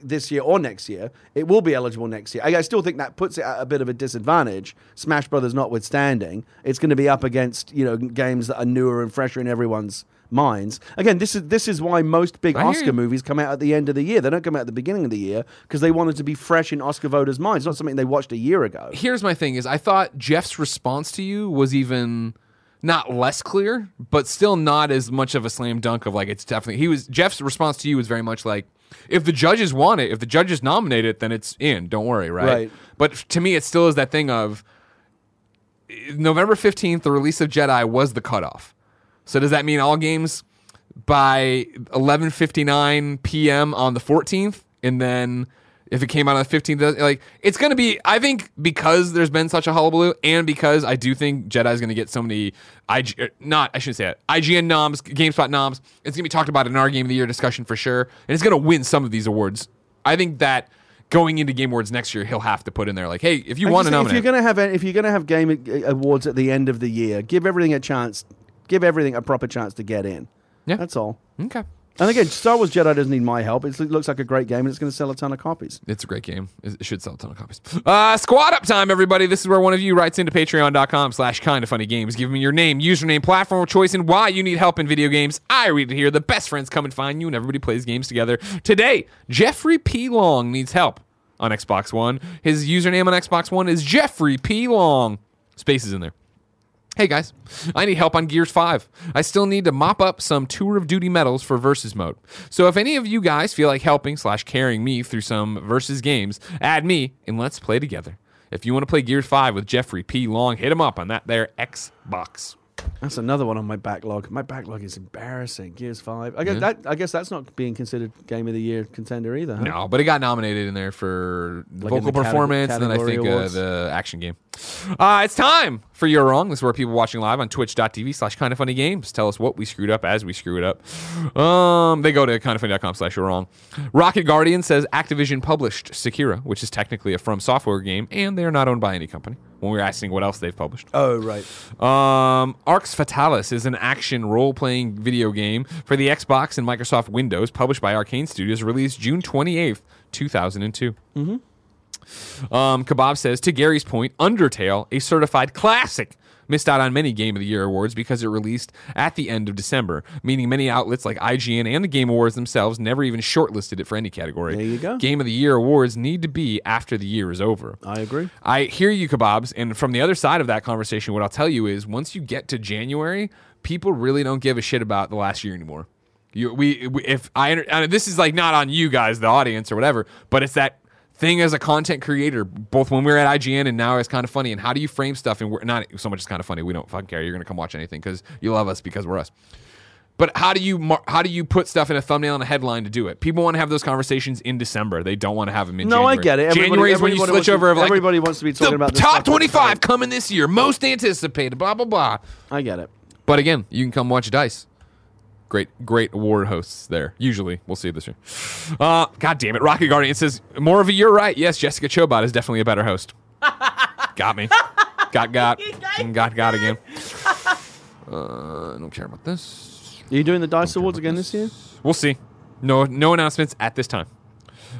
this year or next year. It will be eligible next year. I, I still think that puts it at a bit of a disadvantage. Smash Brothers notwithstanding, it's going to be up against you know games that are newer and fresher in everyone's minds. Again, this is this is why most big I Oscar movies come out at the end of the year. They don't come out at the beginning of the year because they wanted to be fresh in Oscar voters' minds. Not something they watched a year ago. here's my thing is I thought Geoff's response to you was even not less clear, but still not as much of a slam dunk of like it's definitely he was Geoff's response to you was very much like if the judges want it, if the judges nominate it, then it's in. Don't worry, right? Right. But to me, it still is that thing of eh, November fifteenth, the release of Jedi was the cutoff. So does that mean all games by eleven fifty nine p.m. on the fourteenth, and then if it came out on the fifteenth, like it's gonna be. I think because there's been such a hullabaloo, and because I do think Jedi's gonna get so many IG, er, not I shouldn't say it, IGN noms, GameSpot noms. It's gonna be talked about in our Game of the Year discussion for sure, and it's gonna win some of these awards. I think that going into Game Awards next year, he'll have to put in there like, hey, if you want to nominate, if you're going to have if you're going to have game uh, awards at the end of the year, give everything a chance. Give everything a proper chance to get in. Yeah. that's all. okay. And again, Star Wars Jedi doesn't need my help. It's, it looks like a great game, and it's going to sell a ton of copies. It's a great game. It should sell a ton of copies. Uh, squad up time, everybody. This is where one of you writes into patreon.com slash kinda funny games. Give me your name, username, platform of choice, and why you need help in video games. I read it here. The best friends come and find you, and everybody plays games together. Today, Jeffrey P. Long needs help on Xbox One. His username on Xbox One is Jeffrey P. Long. Spaces in there. Hey guys, I need help on Gears 5. I still need to mop up some Tour of Duty medals for Versus mode. So if any of you guys feel like helping slash carrying me through some Versus games, add me and let's play together. If you want to play Gears 5 with Jeffrey P. Long, hit him up on that there Xbox. That's another one on my backlog. My backlog is embarrassing. Gears Five. I guess that. I guess that's not being considered Game of the Year contender either. Huh? No, but it got nominated in there for Like vocal the performance and then I think uh, the action game. Uh, it's time for You're Wrong. This is where people watching live on twitch.tv slash kinda funny games tell us what we screwed up as we screw it up. Um, they go to kindafunny.com slash You're Wrong. Rocket Guardian says Activision published Sekiro, which is technically a From Software game, and they are not owned by any company. When we were asking what else they've published. Oh right. Um, Arx Fatalis is an action role playing video game for the Xbox and Microsoft Windows, published by Arkane Studios, released June 28th, 2002. Mm-hmm. Um, Kebab says, to Gary's point, Undertale, a certified classic, missed out on many Game of the Year awards because it released at the end of December, meaning many outlets like IGN and the Game Awards themselves never even shortlisted it for any category. There you go. Game of the Year awards need to be after the year is over. I agree. I hear you, kebabs. And from the other side of that conversation, what I'll tell you is once you get to January, people really don't give a shit about the last year anymore. You, we, we if I, and this is like not on you guys, the audience or whatever, but it's that thing as a content creator, both when we were at IGN and now it's kinda funny. And how do you frame stuff? And we're not so much as kinda funny. We don't fucking care. You're gonna come watch anything because you love us because we're us. But how do you mar- how do you put stuff in a thumbnail and a headline to do it? People want to have those conversations in December. They don't want to have them in No, January. I get it. Everybody- January is when you switch to- over. Of like, everybody wants to be talking the about top 25 coming. coming this year, most anticipated. Blah blah blah. I get it. But again, you can come watch Dice. Great, great award hosts there. Usually, we'll see it this year. Uh, God damn it, Rocket Guardian says more of a. You're right. Yes, Jessica Chobot is definitely a better host. got me. Got got. got got got again. Uh, I don't care about this. Are you doing the Dice Awards again this year? We'll see. No, no announcements at this time.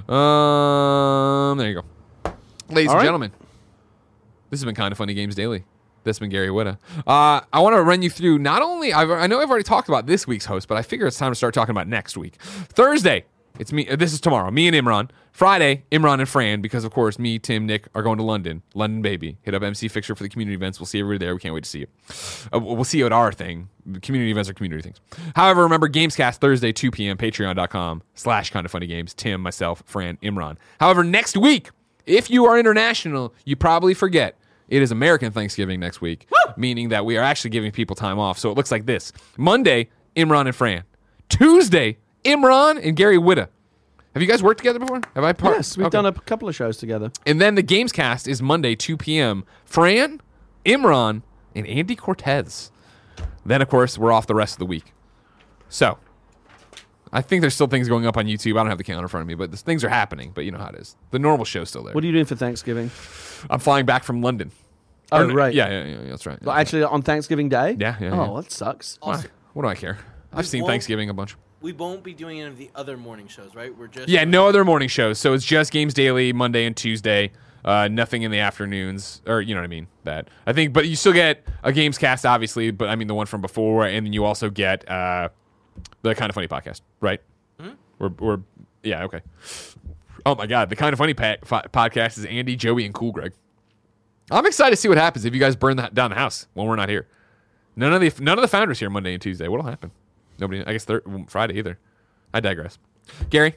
Um, there you go, ladies All and right. gentlemen. This has been kinda funny games daily. That's been Gary Whitta. Uh, I want to run you through. Not only I've, I know I've already talked about this week's host, but I figure it's time to start talking about next week. Thursday, it's me. This is tomorrow. Me and Imran. Friday, Imran and Fran, because of course me, Tim, Nick are going to London. London, baby. Hit up MCFixer for the community events. We'll see everybody there. We can't wait to see you. Uh, we'll see you at our thing. Community events are community things. However, remember Gamescast Thursday, 2 p.m. Patreon.com slash kinda funny games. Tim, myself, Fran, Imran. However, next week, if you are international, you probably forget. It is American Thanksgiving next week, meaning that we are actually giving people time off. So it looks like this Monday, Imran and Fran. Tuesday, Imran and Gary Whitta. Have you guys worked together before? Have I part? Yes, we've Okay. done a couple of shows together. And then the games cast is Monday, 2 p.m. Fran, Imran, and Andy Cortez. Then, of course, we're off the rest of the week. So, I think there's still things going up on YouTube. I don't have the calendar in front of me, but the things are happening. But you know how it is. The normal show's still there. What are you doing for Thanksgiving? I'm flying back from London. Oh, Or no- right. Yeah, yeah, yeah, that's right. Well, actually, on Thanksgiving Day? Yeah, yeah, Oh, yeah. that sucks. Why? What do I care? I've seen won't- Thanksgiving a bunch. We won't be doing any of the other morning shows, right? We're just Yeah, no other morning shows. So it's just Games Daily, Monday and Tuesday. Uh, nothing in the afternoons, or you know what I mean. That I think, but you still get a Games Cast, obviously. But I mean the one from before, and then you also get uh, the kinda funny podcast, right? Hmm? We're, we're yeah okay. Oh my god, the kinda funny pa- fi- podcast is Andy, Joey, and Cool Greg. I'm excited to see what happens if you guys burn that down the house when we're not here. None of the none of the founders here Monday and Tuesday. What'll happen? Nobody. I guess thir- Friday either. I digress. Gary,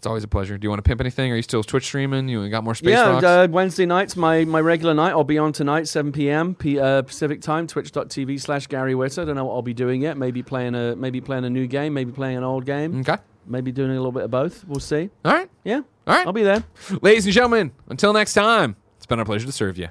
it's always a pleasure. Do you want to pimp anything? Are you still Twitch streaming? You got more space yeah, uh, Wednesday night's my, my regular night. I'll be on tonight, 7 p.m. P, uh, Pacific time, twitch.tv slash Gary Whitta. I don't know what I'll be doing yet. Maybe playing a maybe playing a new game, maybe playing an old game, okay. maybe doing a little bit of both. We'll see. All right. Yeah. All right. I'll be there. Ladies and gentlemen, until next time, it's been our pleasure to serve you.